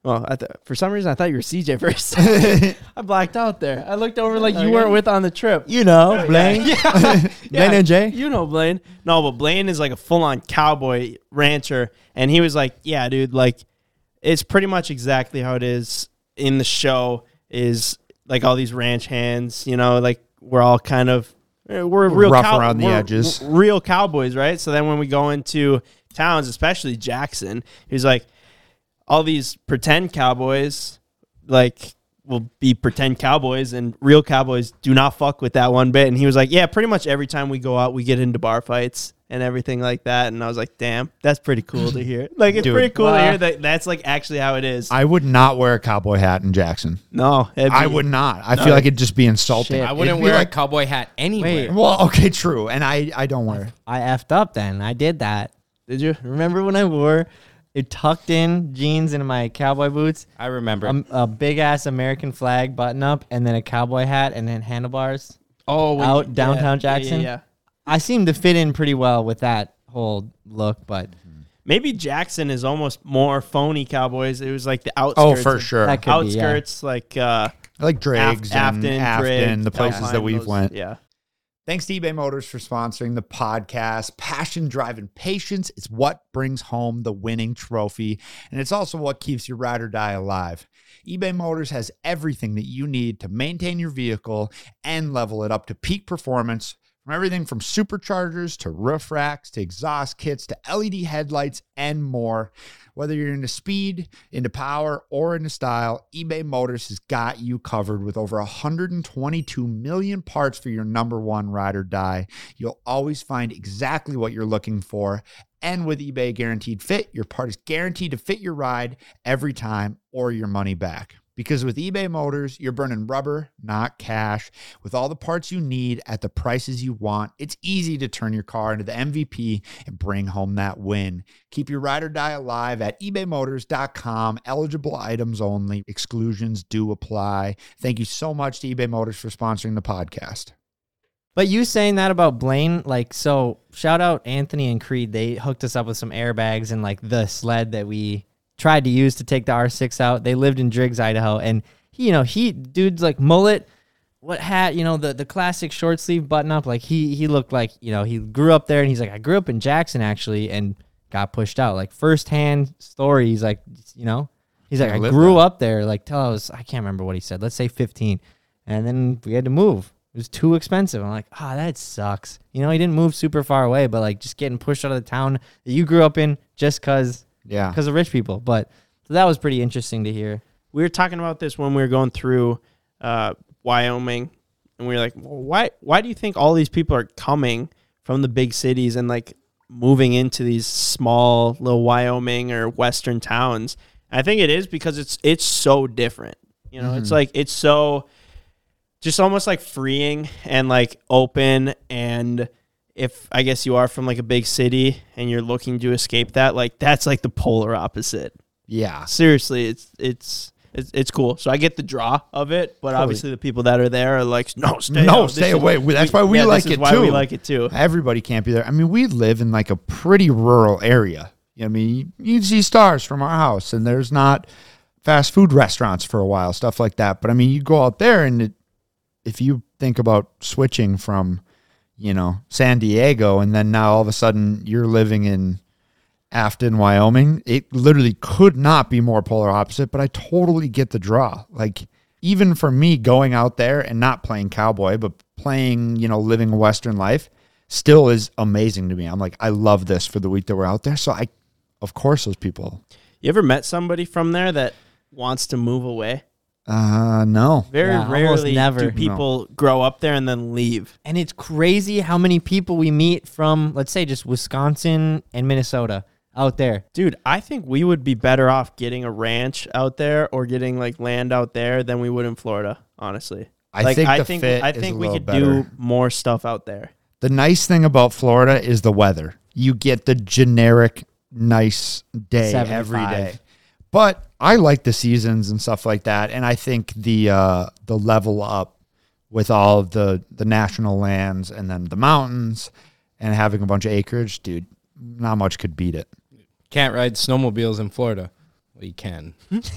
Well, I th- for some reason I thought you were CJ <laughs> first. <laughs> I blacked out there. I looked over like you weren't with on the trip. You know, Blaine. Yeah. Blaine <laughs> and Jay? You know Blaine. No, but Blaine is like a full on cowboy rancher. And he was like, Yeah, dude, like it's pretty much exactly how it is in the show is like all these ranch hands, you know, like we're all kind of eh, we're real Rough cow- around the edges. real cowboys, right? So then when we go into towns, especially Jackson, he's like all these pretend cowboys like will be pretend cowboys and real cowboys do not fuck with that one bit and he was like yeah pretty much every time we go out we get into bar fights and everything like that and i was like damn that's pretty cool to hear <laughs> like it's Dude. pretty cool to Wow. hear that that's like actually how it is I would not wear a cowboy hat in Jackson. no it'd I would not. I feel like it'd just be insulting. Shit. I wouldn't It'd wear like- a cowboy hat anywhere. Wait. Well, okay, true, and I I don't wear. it. I effed up then. I did that. did you Remember when I wore it tucked in jeans and my cowboy boots, I remember. a, a big ass American flag button up, and then a cowboy hat, and then handlebars? oh when Out you- downtown yeah, yeah, Jackson? yeah, I seemed to fit in pretty well with that whole look, but maybe jackson is almost more phony cowboys it was like the outskirts Oh, for of- sure. That could be, yeah. outskirts like uh like Driggs Af- and afton Afton, Driggs, the places that Alpine, we've those- went. yeah Thanks to eBay Motors for sponsoring the podcast. Passion, drive, and patience is what brings home the winning trophy, and it's also what keeps your ride or die alive. eBay Motors has everything that you need to maintain your vehicle and level it up to peak performance. From everything from superchargers to roof racks to exhaust kits to LED headlights and more. Whether you're into speed, into power, or into style, eBay Motors has got you covered with over 122 million parts for your number one ride or die. You'll always find exactly what you're looking for. And with eBay Guaranteed Fit, your part is guaranteed to fit your ride every time or your money back. Because with eBay Motors, you're burning rubber, not cash. With all the parts you need at the prices you want, it's easy to turn your car into the MVP and bring home that win. Keep your ride or die alive at ebaymotors.com. Eligible items only, exclusions do apply. Thank you so much to eBay Motors for sponsoring the podcast. But you saying that about Blaine, like, so shout out Anthony and Creed. They hooked us up with some airbags and like the sled that we tried to use to take the R6 out. They lived in Driggs, Idaho, and he, you know, he dude's like mullet, what hat, you know, the the classic short sleeve button up. Like he he looked like you know he grew up there, and he's like, I grew up in Jackson actually, and got pushed out. Like firsthand story. He's like, you know, he's like, Yeah, I grew up there. Like till I was, I can't remember what he said. Let's say 15, and then we had to move. It was too expensive. I'm like, ah, that sucks. You know, he didn't move super far away, but like just getting pushed out of the town that you grew up in just cause Yeah. because of rich people. But so that was pretty interesting to hear. we were talking about this when we were going through uh, Wyoming, and we were like, well, why why do you think all these people are coming from the big cities and like moving into these small little Wyoming or western towns? I think it is because it's it's so different. You know, it's like it's so just almost like freeing and like open and if I guess you are from like a big city and you're looking to escape that, like that's like the polar opposite Yeah. seriously, it's it's it's, it's cool. So I get the draw of it, but obviously the people that are there are like, <laughs> no, stay, No, out. This stay is- away. That's why we yeah, like is it why too. We like it too. Everybody can't be there. I mean, we live in like a pretty rural area. I mean, you see stars from our house, and there's not fast food restaurants for a while, stuff like that. But I mean, you go out there, and it, if you think about switching from, you know, San Diego, and then now all of a sudden you're living in Afton, Wyoming, it literally could not be more polar opposite. But I totally get the draw. Like even for me going out there and not playing cowboy, but playing, you know, living a Western life still is amazing to me. I'm like, I love this for the week that we're out there. So I, of course, those people. You ever met somebody from there that wants to move away? Uh, no. Very Yeah, almost rarely never. do people grow up there and then leave. And it's crazy how many people we meet from, let's say, just Wisconsin and Minnesota out there. Dude, I think we would be better off getting a ranch out there or getting like land out there than we would in Florida, honestly. I like, think I the think fit I is a think we little could better. do more stuff out there. The nice thing about Florida is the weather. You get the generic nice day every 75. day. But I like the seasons and stuff like that, and I think the uh, the level up with all of the the national lands and then the mountains and having a bunch of acreage, dude, not much could beat it. Can't ride snowmobiles in Florida. Well, you can. <laughs> <laughs> Just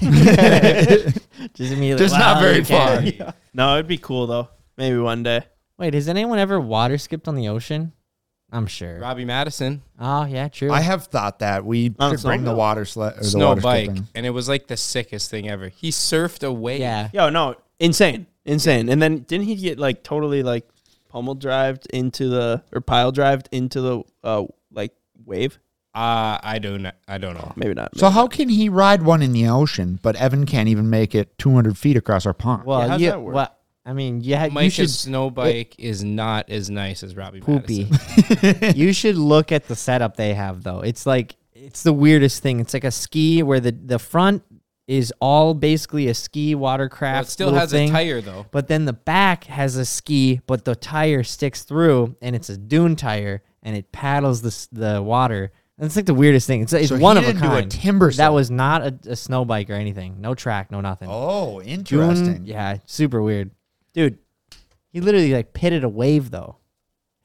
immediately. Just not very you can." far. <laughs> No, it'd be cool though. Maybe one day. Wait, has anyone ever water skipped on the ocean? I'm sure. Robbie Madison, Oh yeah, true. I have thought that we On a should bring the water sled or the snow water bike, skipping. and it was like the sickest thing ever. He surfed away. yeah. Yo, no, insane, insane. And then didn't he get like totally like pummel drived into the or pile drived into the uh like wave? Uh, I don't. I don't know. Maybe not. So how can he ride one in the ocean, but Evan can't even make it 200 feet across our pond? Well, Yeah, how's you, that work? well, I mean, yeah, ha- you Mike's should snow bike is not as nice as Robbie poopy. <laughs> <laughs> You should look at the setup they have though. It's like it's the weirdest thing. It's like a ski where the the front is all basically a ski watercraft. Well, it still has thing, a tire though. but then the back has a ski, but the tire sticks through, and it's a dune tire, and it paddles the the water. And it's like the weirdest thing. It's, it's So he one of a didn't do a kind. timber that was not a, a snow bike or anything. No track, no nothing. Oh, Dune- interesting. yeah, super weird, dude. He literally like pitted a wave though.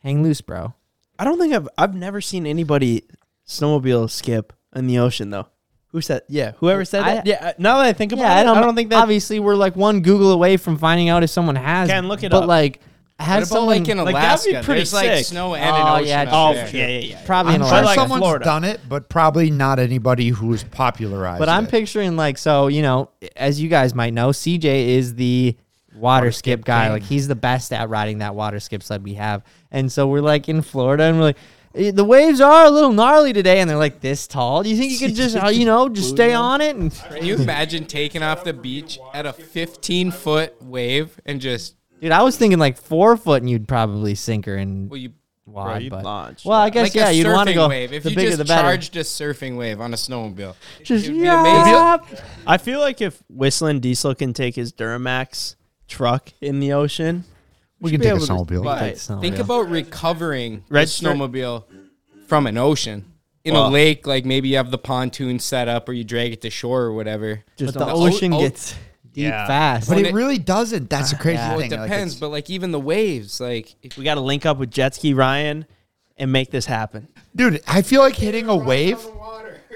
Hang loose, bro. I don't think I've I've never seen anybody snowmobile skip in the ocean though. Who said? Yeah, whoever said I- that. Yeah. Uh, now that I think about Yeah, it, I don't, I don't think that. Obviously, we're like one Google away from finding out if someone has. Can look it but up. like, What has about someone like in like, that'd be pretty There's like snow and Oh, an ocean. yeah, up oh there. yeah, yeah, yeah. probably I'm in sure Alaska? like someone's Florida. done it, but probably not anybody who's popularized But I'm it. picturing like so, you know, as you guys might know, CJ is the water, skip, guy. Like he's the best at riding that water skip sled we have. And so we're like in Florida and we're like "Eh, the waves are a little gnarly today and they're like this tall. Do you think you could just uh, you know, just <laughs> stay on it and Can you imagine taking off the beach at a 15 foot wave and just Dude, I was thinking like 4 foot and you'd probably sink her and well you wide, you'd but launch, Well, I guess like yeah, you'd want to go wave? If the you bigger just the better. charged a surfing wave on a snowmobile, just yeah. I feel like if Whistling Diesel can take his Duramax truck in the ocean, we should can be take a able to- snowmobile. But think about recovering Red a Stripe- snowmobile from an ocean. In Well- a lake, like maybe you have the pontoon set up or you drag it to shore or whatever. But the the ocean o- o- gets deep Yeah. fast. but when it it- really doesn't. That's a crazy Yeah. Well, thing. it depends, it's- but like even the waves, like if we got to link up with Jet Ski Ryan and make this happen. dude, I feel like hitting a wave,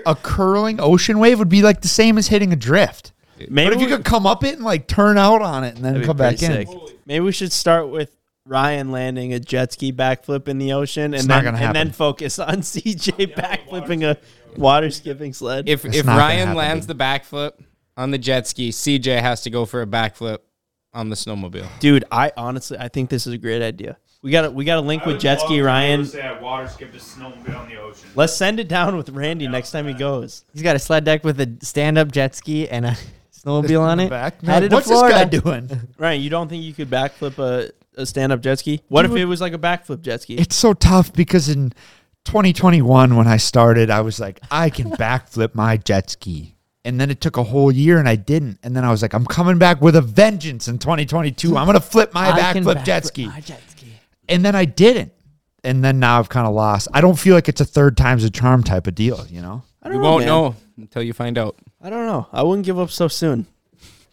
a curling ocean wave, would be like the same as hitting a drift. Maybe but if you could come up it and like turn out on it and then come back pretty in. Maybe we should start with Ryan landing a jet ski backflip in the ocean, and It's then not gonna and then focus on <laughs> CJ backflipping a water skipping sled. if That's if Ryan lands dude. the backflip on the jet ski, CJ has to go for a backflip on the snowmobile. Dude, I honestly I think this is a great idea. We got to we got to link with Jet Ski Ryan. Say I water skipped a snowmobile in the ocean. Let's send it down with Randy next time he goes. He's got a sled deck with a stand-up jet ski and a snowmobile on it. back. Headed to What's this guy Florida. doing? <laughs> Ryan, you don't think you could backflip a, a stand up jet ski? What if it was like a backflip jet ski? It's so tough because in 2021 when I started, I was like, I can <laughs> backflip my jet ski. And then it took a whole year and I didn't. And then I was like, I'm coming back with a vengeance in 2022. I'm going to flip my I can backflip jet backflip ski. my jet ski. And then I didn't. And then now I've kind of lost. I don't feel like it's a third time's a charm type of deal, you know? I We don't know, won't man. know until you find out. I don't know. I wouldn't give up so soon.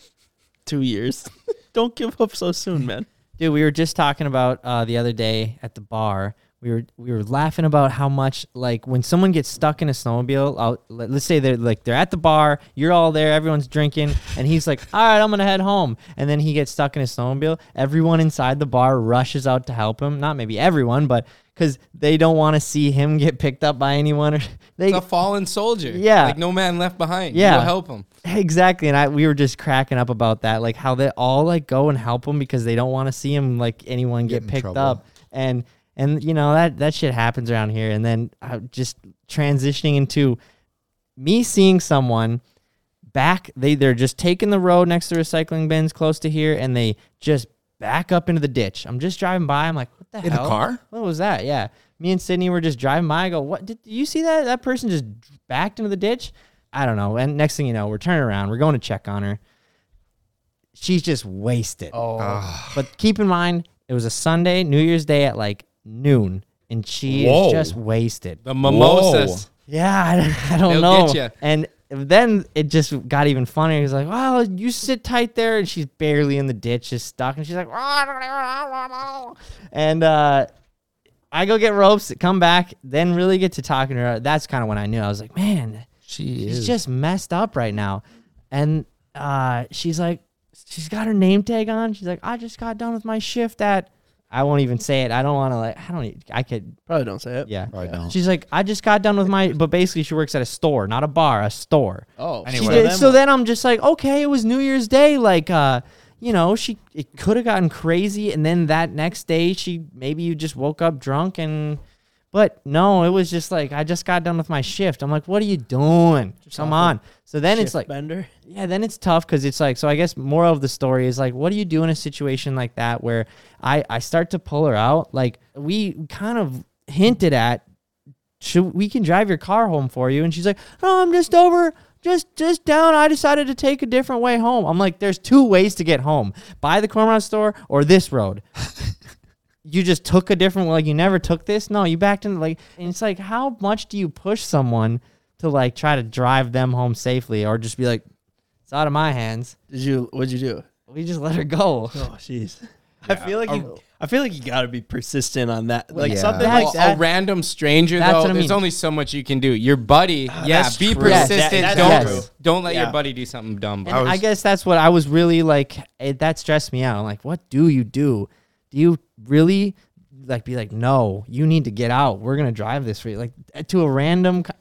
<laughs> Two years. <laughs> don't give up so soon, man. Dude, we were just talking about uh, the other day at the bar. We were we were laughing about how much like when someone gets stuck in a snowmobile. Out, let, let's say they're like they're at the bar, you're all there, everyone's drinking, and he's like, <laughs> "All right, I'm gonna head home." And then he gets stuck in a snowmobile. Everyone inside the bar rushes out to help him. Not maybe everyone, but because they don't want to see him get picked up by anyone. Or <laughs> they It's a fallen soldier. Yeah. Like no man left behind. Yeah. Go help him. <laughs> Exactly, and I we were just cracking up about that, like how they all like go and help him because they don't want to see him like anyone Get get, picked trouble. up, and and you know that that shit happens around here, and then uh, just transitioning into me seeing someone back, they they're just taking the road next to recycling bins close to here, and they just back up into the ditch. I'm just driving by, I'm like, what the hell? In a car? What was that? Yeah, me and Sydney were just driving by. I go, what? Did you see that? That person just backed into the ditch. I don't know. And next thing you know, we're turning around. We're going to check on her. She's just wasted. Oh. But keep in mind, it was a Sunday, New Year's Day at like noon, and she Whoa. is just wasted. The mimosas. Yeah, I, <laughs> I don't They'll know. get ya. And then it just got even funnier. He's like, "Well, you sit tight there," and she's barely in the ditch, just stuck, and she's like, and uh, I go get ropes, come back, then really get to talking to her. That's kind of when I knew I was like, "Man, She she's is. just messed up right now," and uh, she's like, she's got her name tag on. She's like, "I just got done with my shift at." I won't even say it. I don't want to like. I don't. e- I could Probably don't say it. yeah. I don't. She's like, I just got done with my, but basically she works at a store, not a bar, a store. Oh, She Anyway. did- so then I'm just like, okay, it was New Year's Day, like, uh, you know, she it could have gotten crazy, and then that next day she maybe you just woke up drunk and, but no, it was just like I just got done with my shift. I'm like, what are you doing? Come on. So then it's like, bender. yeah, then it's tough because it's like so. I guess moral of the story is like, what do you do in a situation like that where I I start to pull her out? Like we kind of hinted at, should we can drive your car home for you? And she's like, no, I'm just over. Just, just down. I decided to take a different way home. I'm like, there's two ways to get home: by the Cormorant store or this road. <laughs> you just took a different. Like you never took this. No, you backed in. Like, and it's like, how much do you push someone to like try to drive them home safely, or just be like, it's out of my hands. Did you? What'd you do? We just let her go. Oh, jeez. <laughs> I feel like you. I feel like you got to be persistent on that. Like Yeah. something That's- like a random stranger That's though, what I there's only so much you can do. Your buddy, ah, yeah, that's be true. Yes, persistent. that- don't that's true. don't let Yeah. your buddy do something dumb. And I, guess that's what I was really like. It, that stressed me out. I'm like, what do you do? Do you really like be like, no, you need to get out. We're gonna drive this for you, like uh, to a random. co-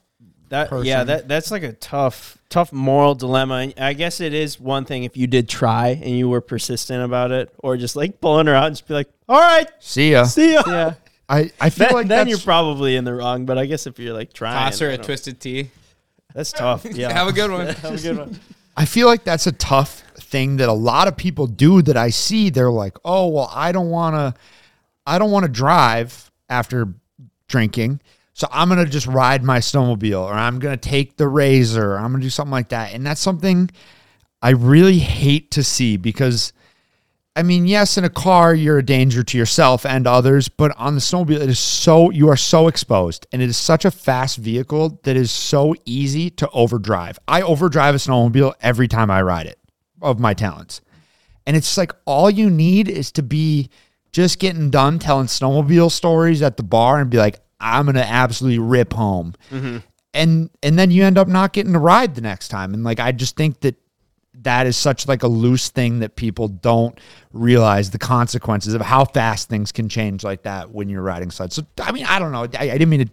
That person. yeah, that that's like a tough tough moral dilemma. And I guess it is one thing if you did try and you were persistent about it, or just like pulling her out and just be like, "All right, See ya. see ya." Yeah, <laughs> I, I feel Then, like then that's, you're probably in the wrong. But I guess if you're like trying, toss her I a don't- twisted tea. That's tough. <laughs> Yeah, Have a good one. <laughs> Have a good one. I feel like that's a tough thing that a lot of people do that I see. They're like, oh, well, I don't want to, I don't want to drive after drinking. So I'm going to just ride my snowmobile or I'm going to take the razor or I'm going to do something like that. And that's something I really hate to see because I mean, yes, in a car, you're a danger to yourself and others, but on the snowmobile, it is so, you are so exposed and it is such a fast vehicle that is so easy to overdrive. I overdrive a snowmobile every time I ride it of my talents. And it's like all you need is to be just getting done telling snowmobile stories at the bar and be like, I'm going to absolutely rip home. Mm-hmm. And, and then you end up not getting to ride the next time. And like, I just think that that is such like a loose thing that people don't realize the consequences of how fast things can change like that when you're riding sleds. So I mean, I don't know. I, I didn't mean to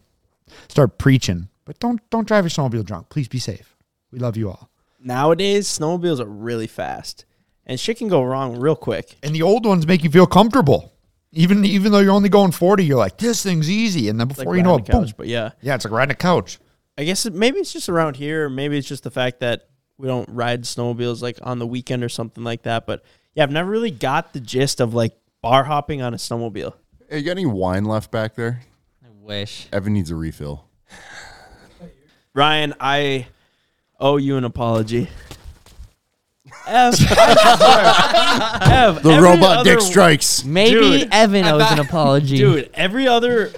start preaching, but don't don't drive your snowmobile drunk. Please be safe. We love you all. Nowadays, snowmobiles are really fast, and shit can go wrong real quick. And the old ones make you feel comfortable. Even even though you're only going 40, you're like, this thing's easy. And then Like before you know it, a couch, boom. but yeah, Yeah, it's like riding a couch. I guess it, maybe it's just around here, or maybe it's just the fact that we don't ride snowmobiles like on the weekend or something like that. But yeah, I've never really got the gist of like bar hopping on a snowmobile. Hey, you got any wine left back there? I wish. Evan needs a refill. Ryan, I owe you an apology. Ev, I. <laughs> Ev, The every robot dick strikes. Maybe Dude, Evan owes an apology. Dude, every other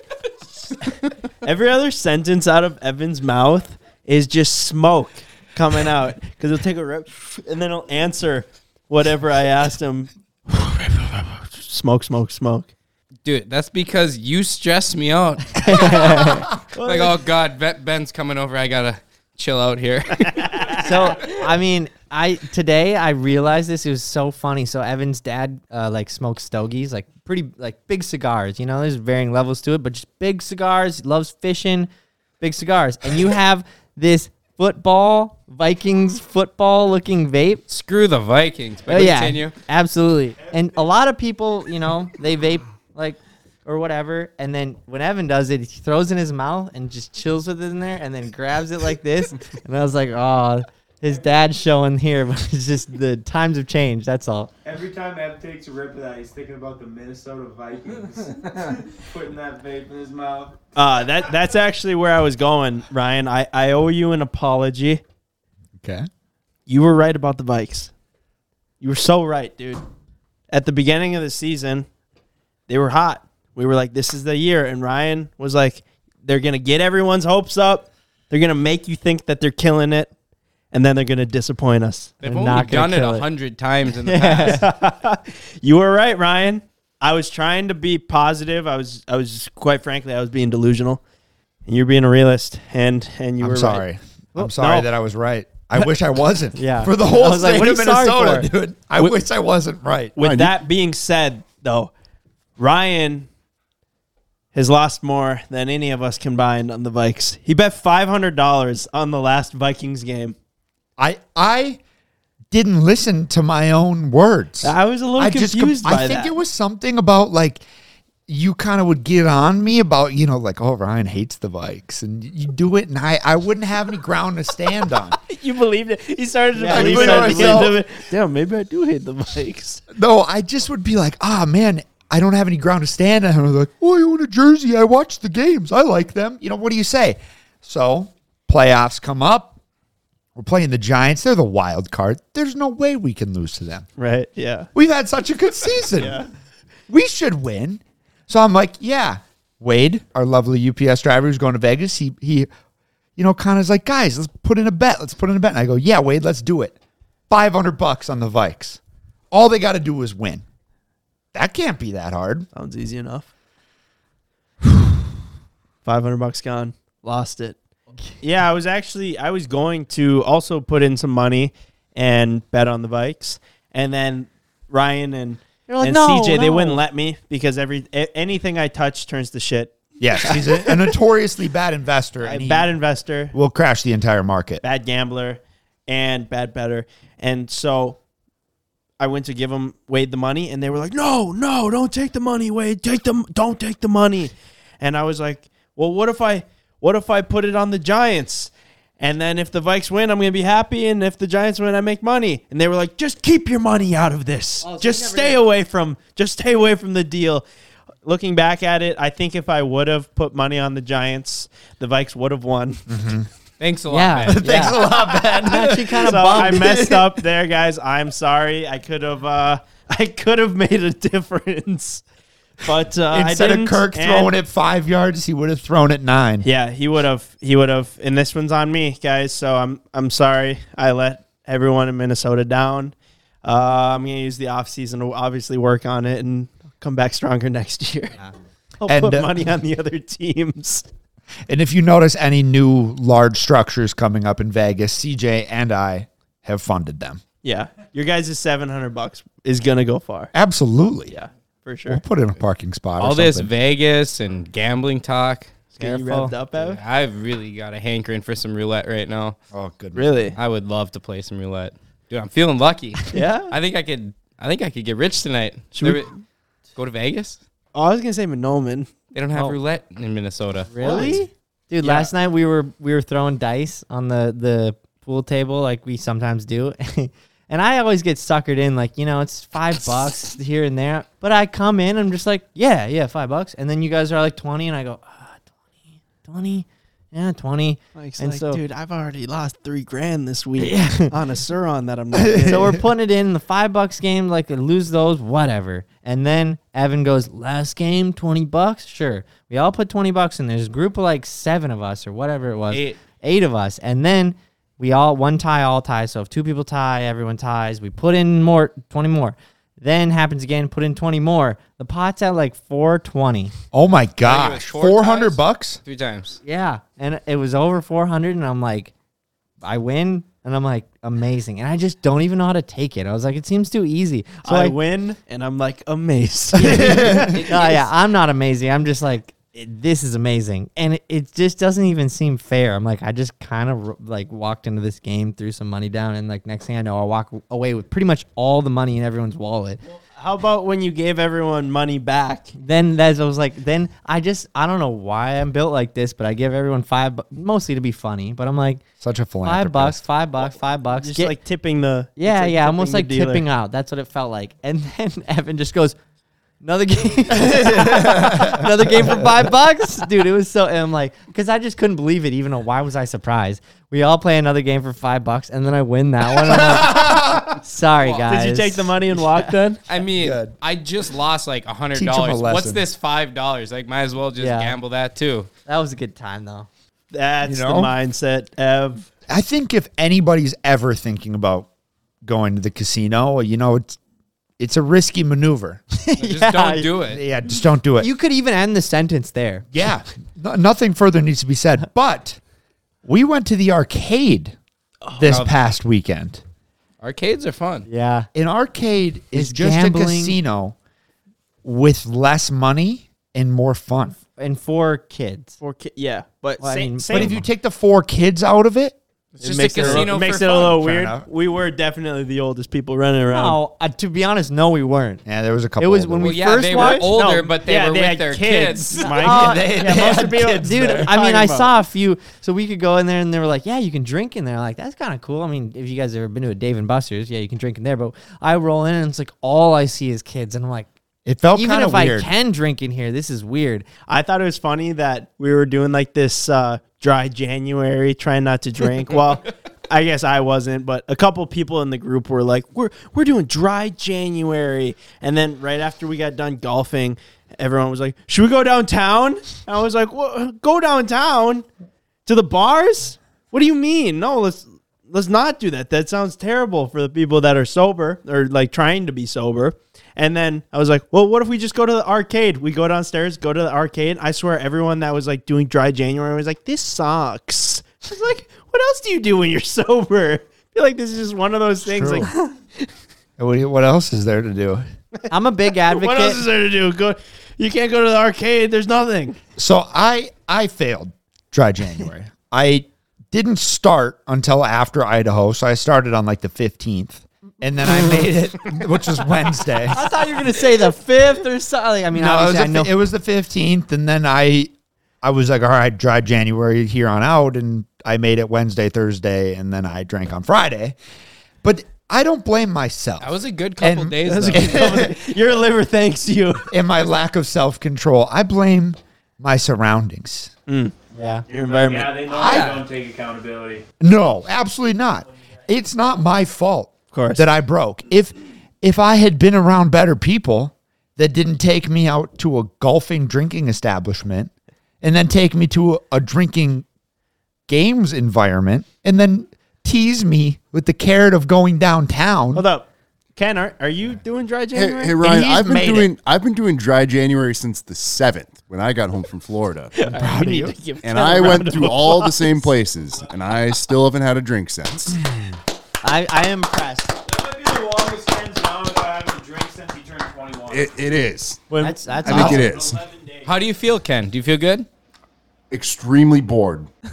<laughs> every other sentence out of Evan's mouth is just smoke coming out because he'll take a rip and then he'll answer whatever I asked him. smoke, smoke, smoke. Dude, that's because you stress me out. <laughs> like, oh God, Bet- Ben's coming over. I gotta chill out here. <laughs> <laughs> so I mean, I today I realized this. It was so funny. So Evan's dad uh, like smokes stogies, like pretty like big cigars. You know, there's varying levels to it, but just big cigars. Loves fishing, big cigars. And you have <laughs> this football Vikings football looking vape. Screw the Vikings. But Oh, yeah, continue. absolutely. And a lot of people, you know, they vape like or whatever, and then when Evan does it, he throws it in his mouth and just chills with it in there, and then grabs it like this. <laughs> and I was like, oh, his dad's showing here, <laughs> but it's just the times have changed. That's all. Every time Ev takes a rip of that, he's thinking about the Minnesota Vikings <laughs> putting that vape in his mouth. Uh, that that's actually where I was going, Ryan. I, I owe you an apology. Okay. You were right about the Vikes. You were so right, dude. At the beginning of the season, they were hot. We were like, this is the year. And Ryan was like, they're going to get everyone's hopes up. They're going to make you think that they're killing it. and then they're gonna disappoint us. They've They're only not done it a hundred times in the <laughs> past. <laughs> You were right, Ryan. I was trying to be positive. I was, I was quite frankly, I was being delusional, and you're being a realist. And and you were I'm were sorry. Right. I'm Well, sorry no. that I was right. I wish I wasn't. <laughs> Yeah. For the whole was like, state of Minnesota, dude. I With- wish I wasn't right. With Ryan, that being said, though, Ryan has lost more than any of us combined on the Vikes. He bet five hundred dollars on the last Vikings game. I I didn't listen to my own words. I was a little I confused just com- by I think that. it was something about like you kind of would get on me about you know like oh Ryan hates the Vikes and you do it and I I wouldn't have any ground to stand on. <laughs> you believed it. He started to Yeah, believe believed it. at the myself. end of it. Damn, maybe I do hate the Vikes. No, I just would be like ah man. I don't have any ground to stand on. I'm like, oh, I own a jersey. I watch the games. I like them. You know, what do you say? So, playoffs come up. We're playing the Giants. They're the wild card. There's no way we can lose to them. Right? Yeah. We've had such a good <laughs> season. Yeah. We should win. So I'm like, yeah. Wade, our lovely UPS driver who's going to Vegas, he he, you know, kind of is like, guys, let's put in a bet. Let's put in a bet. And I go, yeah, Wade, let's do it. Five hundred bucks on the Vikes. All they got to do is win. That can't be that hard. Sounds easy enough. Five hundred bucks gone. Lost it. Yeah, I was actually I was going to also put in some money and bet on the Vikes. and then Ryan and You're like, and "No, CJ they no." wouldn't let me because every a- anything I touch turns to shit. Yes, he's a, a <laughs> notoriously bad investor. A And he bad investor, will crash the entire market. bad gambler, and bad better. And so I went to give them Wade the money, and they were like, "No, no, don't take the money, Wade. Take them. Don't take the money." And I was like, "Well, what if I, what if I put it on the Giants?" And then if the Vikes win, I'm gonna be happy, and if the Giants win, I make money. And they were like, "Just keep your money out of this. just stay away from. Just stay away from the deal." Looking back at it, I think if I would have put money on the Giants, the Vikes would have won. Mm-hmm. Thanks a lot, Yeah. man. <laughs> Thanks a lot, man. <laughs> actually kind of so I messed up <laughs> there, guys. I'm sorry. I could have uh I could have made a difference. But uh, Instead I of didn't, Kirk throwing it five yards, he would have thrown it nine. Yeah, he would have he would have and this one's on me, guys. So I'm I'm sorry. I let everyone in Minnesota down. Uh, I'm gonna use the off season to obviously work on it and come back stronger next year. I'll And, put uh, money on the other teams. And if you notice any new large structures coming up in Vegas, CJ and I have funded them. Yeah, your guys' seven hundred bucks is gonna go far. Absolutely. Yeah, for sure. We'll sure. put in a parking spot. All or this. Vegas and gambling talk. Get you revved up, Ev? I've really got a hankering for some roulette right now. Oh, good. Really? I would love to play some roulette. Dude, I'm feeling lucky. <laughs> Yeah. <laughs> I think I could I think I could get rich tonight. Should we- There- go to Vegas? Oh, I was gonna say Mahnomen. They don't have Oh. roulette in Minnesota. Really? Dude, Yeah. last night we were we were throwing dice on the the pool table like we sometimes do. <laughs> and I always get suckered in like, you know, it's 5 <laughs> bucks here and there. But I come in I'm just like, yeah, yeah, 5 bucks. And then you guys are like 20 and I go, ah, 20. 20. Yeah, 20. Mike's And like, so- dude, I've already lost three grand this week <laughs> Yeah. on a Sur-Ron that I'm not. getting." <laughs> so we're putting it in the five bucks game, like lose those, whatever. And then Evan goes, last game, twenty bucks, sure. We all put twenty bucks in. There's a group of like seven of us or whatever it was, Eight. eight of us, and then we all one tie, all tie. So if two people tie, everyone ties. We put in more, twenty more. Then happens again, put in twenty more. The pot's at like four twenty. Oh my it was gosh. four 400 ties? bucks? Three times. Yeah, and it was over 400, and I'm like, I win, and I'm like, amazing, and I just don't even know how to take it. I was like, it seems too easy. So I I, win, and I'm like amazed. <laughs> <laughs> oh yeah, I'm not amazing. I'm just like, it- this is amazing, and it, it just doesn't even seem fair. I'm like, I just kind of like walked into this game, threw some money down, and like next thing I know, I walk away with pretty much all the money in everyone's wallet. How about when you gave everyone money back? Then that's I was like, then I just I don't know why I'm built like this, but I give everyone five, bu- mostly to be funny. But I'm like, Such a philanthropist. five bucks, five bucks, five bucks. Just Get- like tipping the. yeah, like yeah, almost like dealer. tipping out. That's what it felt like. And <laughs> then Evan just goes, another game, <laughs> another game for five bucks, dude. It was so. And I'm like, because I just couldn't believe it. Even though why was I surprised? We all play another game for five bucks, and then I win that one. I'm like, <laughs> sorry guys. Did you take the money and walk then? <laughs> I mean, Good. I just lost like a hundred Teach 'em a dollars. What's lesson. this five dollars? Like, might as well just Yeah. gamble that too. That was a good time though. That's You the mindset, Ev. I think if anybody's ever thinking about going to the casino, you know, it's it's a risky maneuver. <laughs> Just Yeah, don't do it. yeah, just don't do it. You could even end the sentence there. yeah, <laughs> no, nothing further needs to be said. <laughs> But we went to the arcade oh, this past weekend. Arcades are fun. Yeah. An arcade is Is just gambling- a casino with less money and more fun. And for kids. For ki- yeah, but Well, I mean, same. But if you take the four kids out of it, It's it just a makes it a casino little, makes for it a little Fair weird. enough. We were definitely the oldest people running around. No, uh, to be honest, no, we weren't. yeah, there was a couple. It was of when we Well, yeah, first they watched. were older, No, but they yeah, were they with had their kids. kids. <laughs> Uh, they- yeah, <laughs> they most had of people, kids Dude, there. I mean, I Talking saw a few. So we could go in there, and they were like, "Yeah, you can drink in there." Like that's kind of cool. I mean, if you guys ever been to a Dave and Buster's, yeah, you can drink in there. But I roll in, and it's like all I see is kids, and I'm like, it felt even kind if of weird. I can drink in here, this is weird. I thought it was funny that we were doing like this uh, dry January, trying not to drink. well, <laughs> I guess I wasn't, but a couple people in the group were like, "We're we're doing dry January," and then right after we got done golfing, everyone was like, "Should we go downtown?" And I was like, "Well, go downtown to the bars? What do you mean? No, let's." Let's not do that. That sounds terrible for the people that are sober or like trying to be sober. And then I was like, well, what if we just go to the arcade? We go downstairs, go to the arcade. I swear everyone that was like doing dry January was like, this sucks. <laughs> I was like, what else do you do when you're <laughs> sober? I feel like this is just one of those things. True. Like, <laughs> What, what else is there to do? I'm a big advocate. what else is there to do? Go, you can't go to the arcade. There's nothing. So I I failed dry January. I didn't start until after Idaho, so I started on like the fifteenth, and then I made it, which was <laughs> Wednesday. I thought you were gonna say the fifth or something. I mean, No, it was, I the, know. fi- it was the fifteenth, and then I I was like, all right, dry January here on out, and I made it Wednesday, Thursday, and then I drank on Friday. But I don't blame myself. That was a good couple And- days. That was a though. <laughs> Your liver thanks you. and my lack of self control. I blame my surroundings. Mm. yeah. Your environment. Yeah, they know I- they don't take accountability. No, absolutely not. It's not my fault Of course. that I broke. If if I had been around better people that didn't take me out to a golfing drinking establishment and then take me to a, a drinking games environment and then tease me with the carrot of going downtown. Hold up. Ken, are, are you doing dry Hey, January? hey Ryan, he's I've been made it. doing I've been doing dry January since the seventh when I got home from Florida, <laughs> We need to give and Ken a I round went of to all the same places, and I still haven't had a drink since. <laughs> I, I am impressed. That might be the longest Ken's gone without having a drink since he turned 21. It, it is. When- That's that's I think awesome. it is. 11 days. How do you feel, Ken? Do you feel good? Extremely bored. <laughs>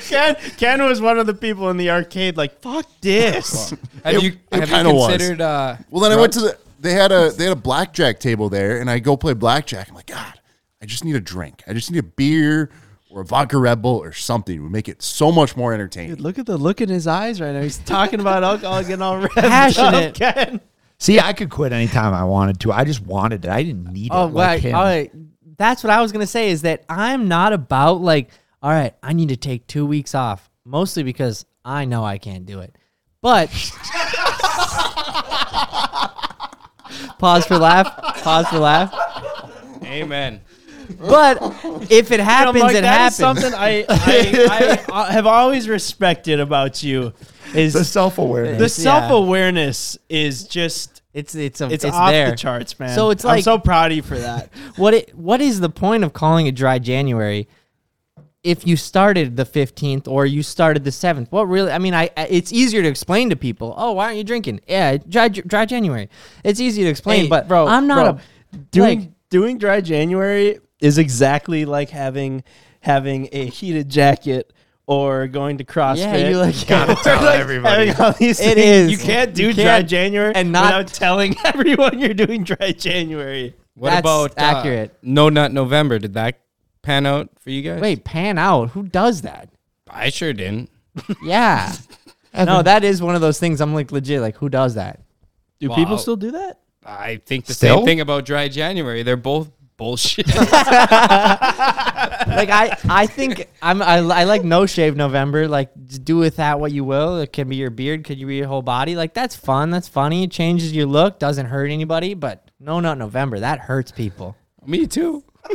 Ken, Ken was one of the people in the arcade like, fuck this. Have It- you it have kinda you was. considered? Uh, Well, then I went to the. They had a they had a blackjack table there, and I go play blackjack. I'm like, God, I just need a drink. I just need a beer or a vodka Red Bull or something. It would make it so much more entertaining. Dude, look at the look in his eyes right now. He's talking about alcohol getting all red. Passionate. Up, Ken. See, I could quit anytime I wanted to. I just wanted it. I didn't need Oh, it. like right. him. All right. That's what I was gonna say. Is that I'm not about like, all right, I need to take two weeks off, mostly because I know I can't do it. But <laughs> pause for laugh. Pause for laugh. amen. But if it You know, happens, Mike, it that is happens. something I, <laughs> I, I, I have always respected about you. Is the self awareness. the self awareness is just It's it's a, it's, it's, off there. the charts, man. So it's like I'm so proud of you for that. <laughs> What it what is the point of calling it dry January? If you started the 15th or you started the 7th, what really? I mean, I I- it's easier to explain to people. Oh, why aren't you drinking? Yeah, dry dry January. It's easy to explain, Hey, but bro, I'm not bro, a doing like doing dry January is exactly like having having a heated jacket or going to CrossFit. Yeah, you like- <laughs> Gotta tell like everybody. having all these It things. is. You can't do You dry can't- January and not- without telling <laughs> everyone you're doing dry January. What That's about uh, accurate. no Nut November? Did that pan out for you guys? wait, pan out. Who does that? I sure didn't. Yeah. <laughs> no, that is one of those things. I'm like legit. Like, who does that? Do Wow. people still do that? I think the Still? same thing about Dry January. They're both bullshit. <laughs> like I, I think I'm I, I like no shave November. Like do with that what you will. It can be your beard, could you be your whole body. Like that's fun. That's funny. It changes your look. Doesn't hurt anybody. But no, not November. That hurts people. Me too. <laughs>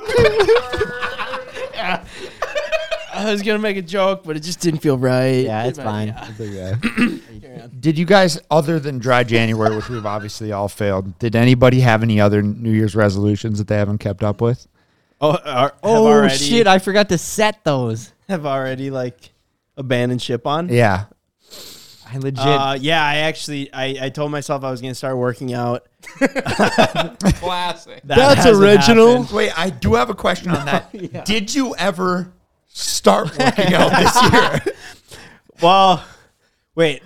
I was gonna make a joke, but it just didn't feel right. Yeah, it's But, fine. yeah. <clears throat> Did you guys, other than dry January, which we've obviously all failed, did anybody have any other New Year's resolutions that they haven't kept up with? Oh, are, Oh already, shit! I forgot to set those. have already like abandoned ship on. Yeah. I legit. Uh, yeah, I actually I, I told myself I was gonna start working out. <laughs> Classic. That hasn't happened. Wait, I do have a question on that. <laughs> Did you ever start working out this year? <laughs> Well, wait,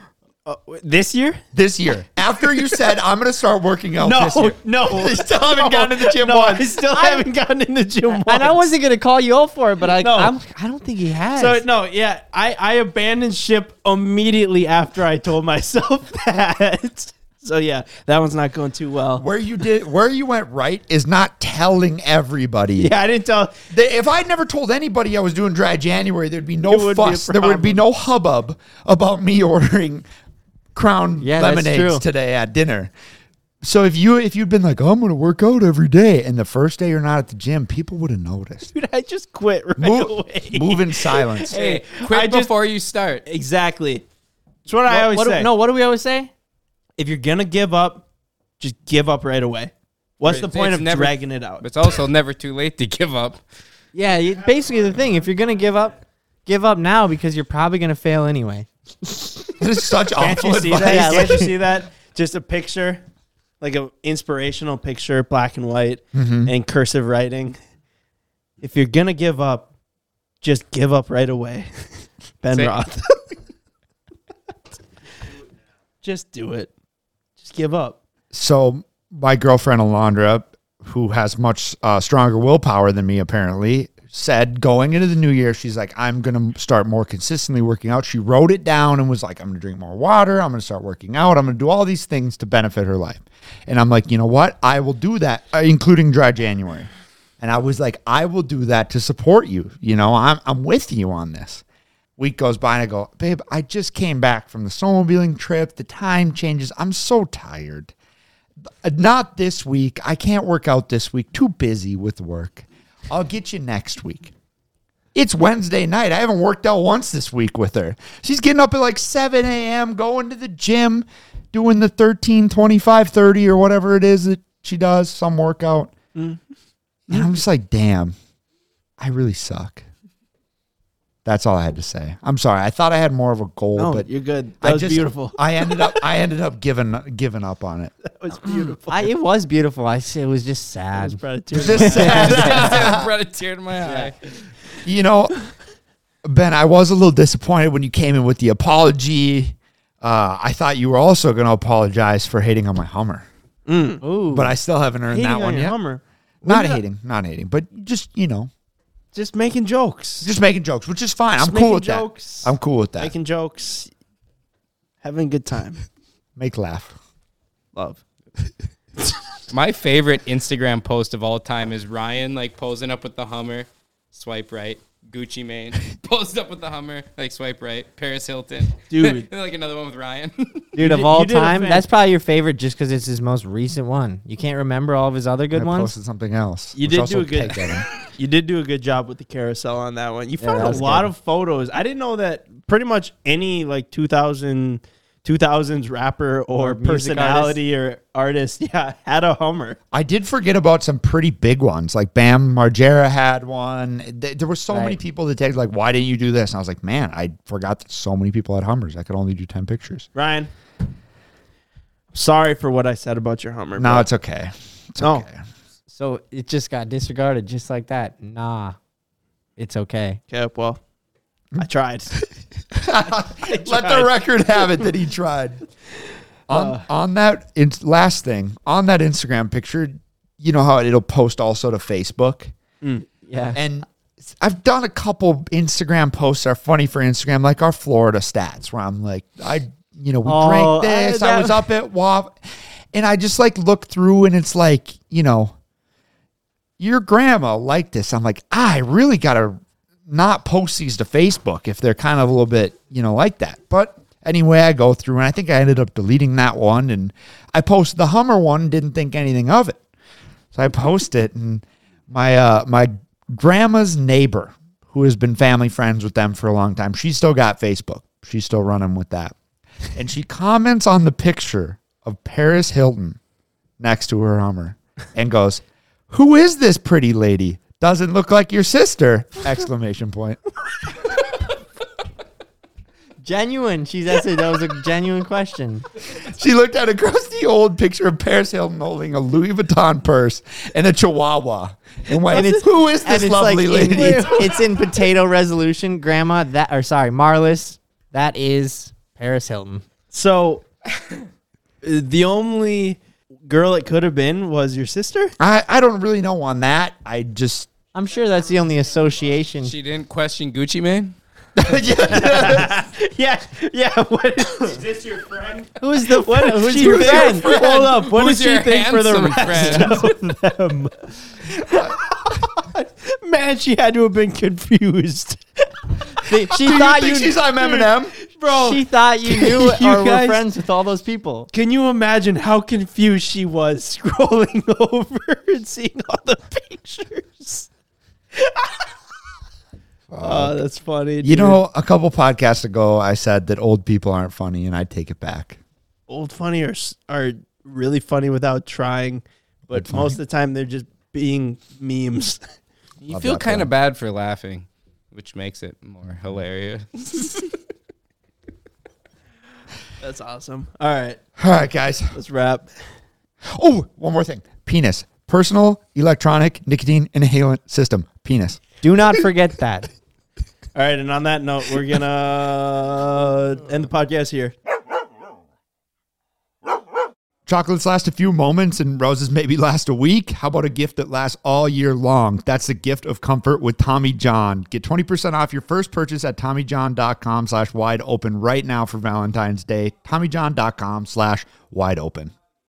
uh, this year? This year, after you said I'm going to start working out No, this year, <laughs> no, You still haven't gone to the gym no, once. I still haven't gotten in the gym once. and I wasn't gonna call you out for it, but I No. I'm, I don't think he has. So no, yeah, I I abandoned ship immediately after I told myself <laughs> that. So yeah, that one's not going too well. where you did, where you went right is not telling everybody. <laughs> Yeah, I didn't tell. They- if I'd never told anybody I was doing dry January, there'd be no would be fuss. there would be no hubbub about me <laughs> ordering Crown Yeah, lemonades today at dinner. So if you if you'd been like, oh, I'm going to work out every day, and the first day you're not at the gym, people would have noticed. Dude, I just quit right Move, away. move in silence. Hey, <laughs> quit I just- before you start. Exactly. That's what, I always what do- say. no, what do we always say? If you're gonna give up, just give up right away. What's the It's- point it's of never- dragging it out? It's also never too late to give up. Yeah, you, basically the thing. If you're gonna give up, give up now because you're probably gonna fail anyway. <laughs> This is such Can't awful you see advice. that? Yeah, Can't you see that? Just a picture, like an inspirational picture, black and white, Mm-hmm. and cursive writing. If you're gonna give up, just give up right away. <laughs> Ben Say- Roth. <laughs> just do it. Just give up. So my girlfriend Alondra, who has much uh, stronger willpower than me, apparently said going into the new year, she's like, I'm gonna start more consistently working out. She wrote it down and was like, I'm gonna drink more water. I'm gonna start working out. I'm gonna do all these things to benefit her life. And I'm like, you know what? I will do that, uh, including dry January. And I was like, I will do that to support you. You know, I'm I'm with you on this. Week goes by and I go, babe, I just came back from the snowmobiling trip. The time changes. I'm so tired. Not this week. I can't work out this week. Too busy with work. I'll get you next week. It's Wednesday night. I haven't worked out once this week with her. She's getting up at like 7 a.m., going to the gym, doing the 13, 25, 30 or whatever it is that she does, some workout. Mm-hmm. And I'm just like, damn, I really suck. That's all I had to say. I'm sorry. I thought I had more of a goal, No, but you're good. That I was just, beautiful. <laughs> I ended up I ended up giving giving up on it. <laughs> That was beautiful. I, it was beautiful. I say it was just I was sad. proud of. Just sad. <laughs> I brought a tear to my eye. you know, Ben, I was a little disappointed when you came in with the apology. Uh, I thought you were also going to apologize for hating on my Hummer, Ooh, but I still haven't earned Hating that on one your yet. Hummer. Not When did I- hating, not hating, but just you know, Just making jokes. just making jokes, which is fine. Just I'm cool making with jokes. that. I'm cool with that. making jokes. Having a good time. <laughs> Make laugh. Love. <laughs> My favorite Instagram post of all time is Ryan like posing up with the Hummer, swipe right. Gucci Mane <laughs> posed up with the Hummer, like swipe right. Paris Hilton, Dude. and like another one with Ryan. dude of all you did a time, fan- that's probably your favorite just because it's his most recent one. You can't remember all of his other good I ones. posted something else. You which did also do a good- pegged at him. You did do a good job with the carousel on that one. You Yeah, found a lot good. of photos. I didn't know that pretty much any like 2000 2000s rapper or, Or personality or artist, <laughs> yeah, had a Hummer. I did forget about some pretty big ones. Like Bam Margera had one. There were so many people that tagged like, "Why didn't you do this?" And I was like, "Man, I forgot that so many people had Hummers. I could only do ten pictures." Ryan, sorry for what I said about your Hummer. No, bro. it's okay. It's No. okay. So it just got disregarded just like that. Nah, it's okay. okay. Well, I tried. <laughs> Let the record have it that he tried. On Uh. on that in, last thing on that Instagram picture, you know how it'll post also to Facebook, Yeah. and I've done a couple Instagram posts that are funny for Instagram, like our Florida stats, where I'm like, I, you know, we Oh, drank this. I, that- was up at WAP, and I just like look through, and it's like, you know, your grandma liked this. I'm like, "Ah, I really gotta not post these to Facebook if they're kind of a little bit, you know, like that. But anyway, I go through, and I think I ended up deleting that one, and I posted the Hummer one, didn't think anything of it. So I post it, and my uh, my grandma's neighbor, who has been family friends with them for a long time. She's still got Facebook. She's still running with that. And she comments on the picture of Paris Hilton next to her Hummer and goes, "Who is this pretty lady? Doesn't look like your sister!" Exclamation point. Genuine. She's that's it. That was a genuine question. She looked at a crusty old picture of Paris Hilton holding a Louis Vuitton purse and a Chihuahua, and went, And it's "Who is this it's lovely like in- lady?" it's, <laughs> it's in potato resolution, Grandma. That or sorry, Marlis. That is Paris Hilton. So <laughs> the only girl it could have been was your sister. I, I don't really know on that. I just I'm sure that's the only association. She didn't question Gucci Mane. <laughs> yeah, yeah. What is, is this your friend? Who's the What friend? Who's your think? friend? Hold up. What Who's does she your think for the handsome rest of <laughs> them? Man, she had to have been confused. <laughs> she Do you thought think you she's I'm Eminem? Bro, She thought you knew You or were guys- friends with all those people. Can you imagine how confused she was scrolling over and seeing all the pictures? Oh, uh, that's funny. You dude. know, a couple podcasts ago, I said that old people aren't funny, and I take it back. old funny are are really funny without trying, but funny. most of the time they're just being memes. <laughs> You Love feel that, kind of bad for laughing, which makes it more hilarious. <laughs> That's awesome. All right, All right, guys. let's wrap. Oh, one more thing. Penis. Personal electronic nicotine inhalant system. Penis. Do not forget that. All right, and on that note, we're gonna <laughs> end the podcast here. Chocolates last a few moments and roses maybe last a week. How about a gift that lasts all year long? That's the gift of comfort with Tommy John. Get 20% off your first purchase at TommyJohn.com slash wide open right now for Valentine's Day. TommyJohn.com slash wide open.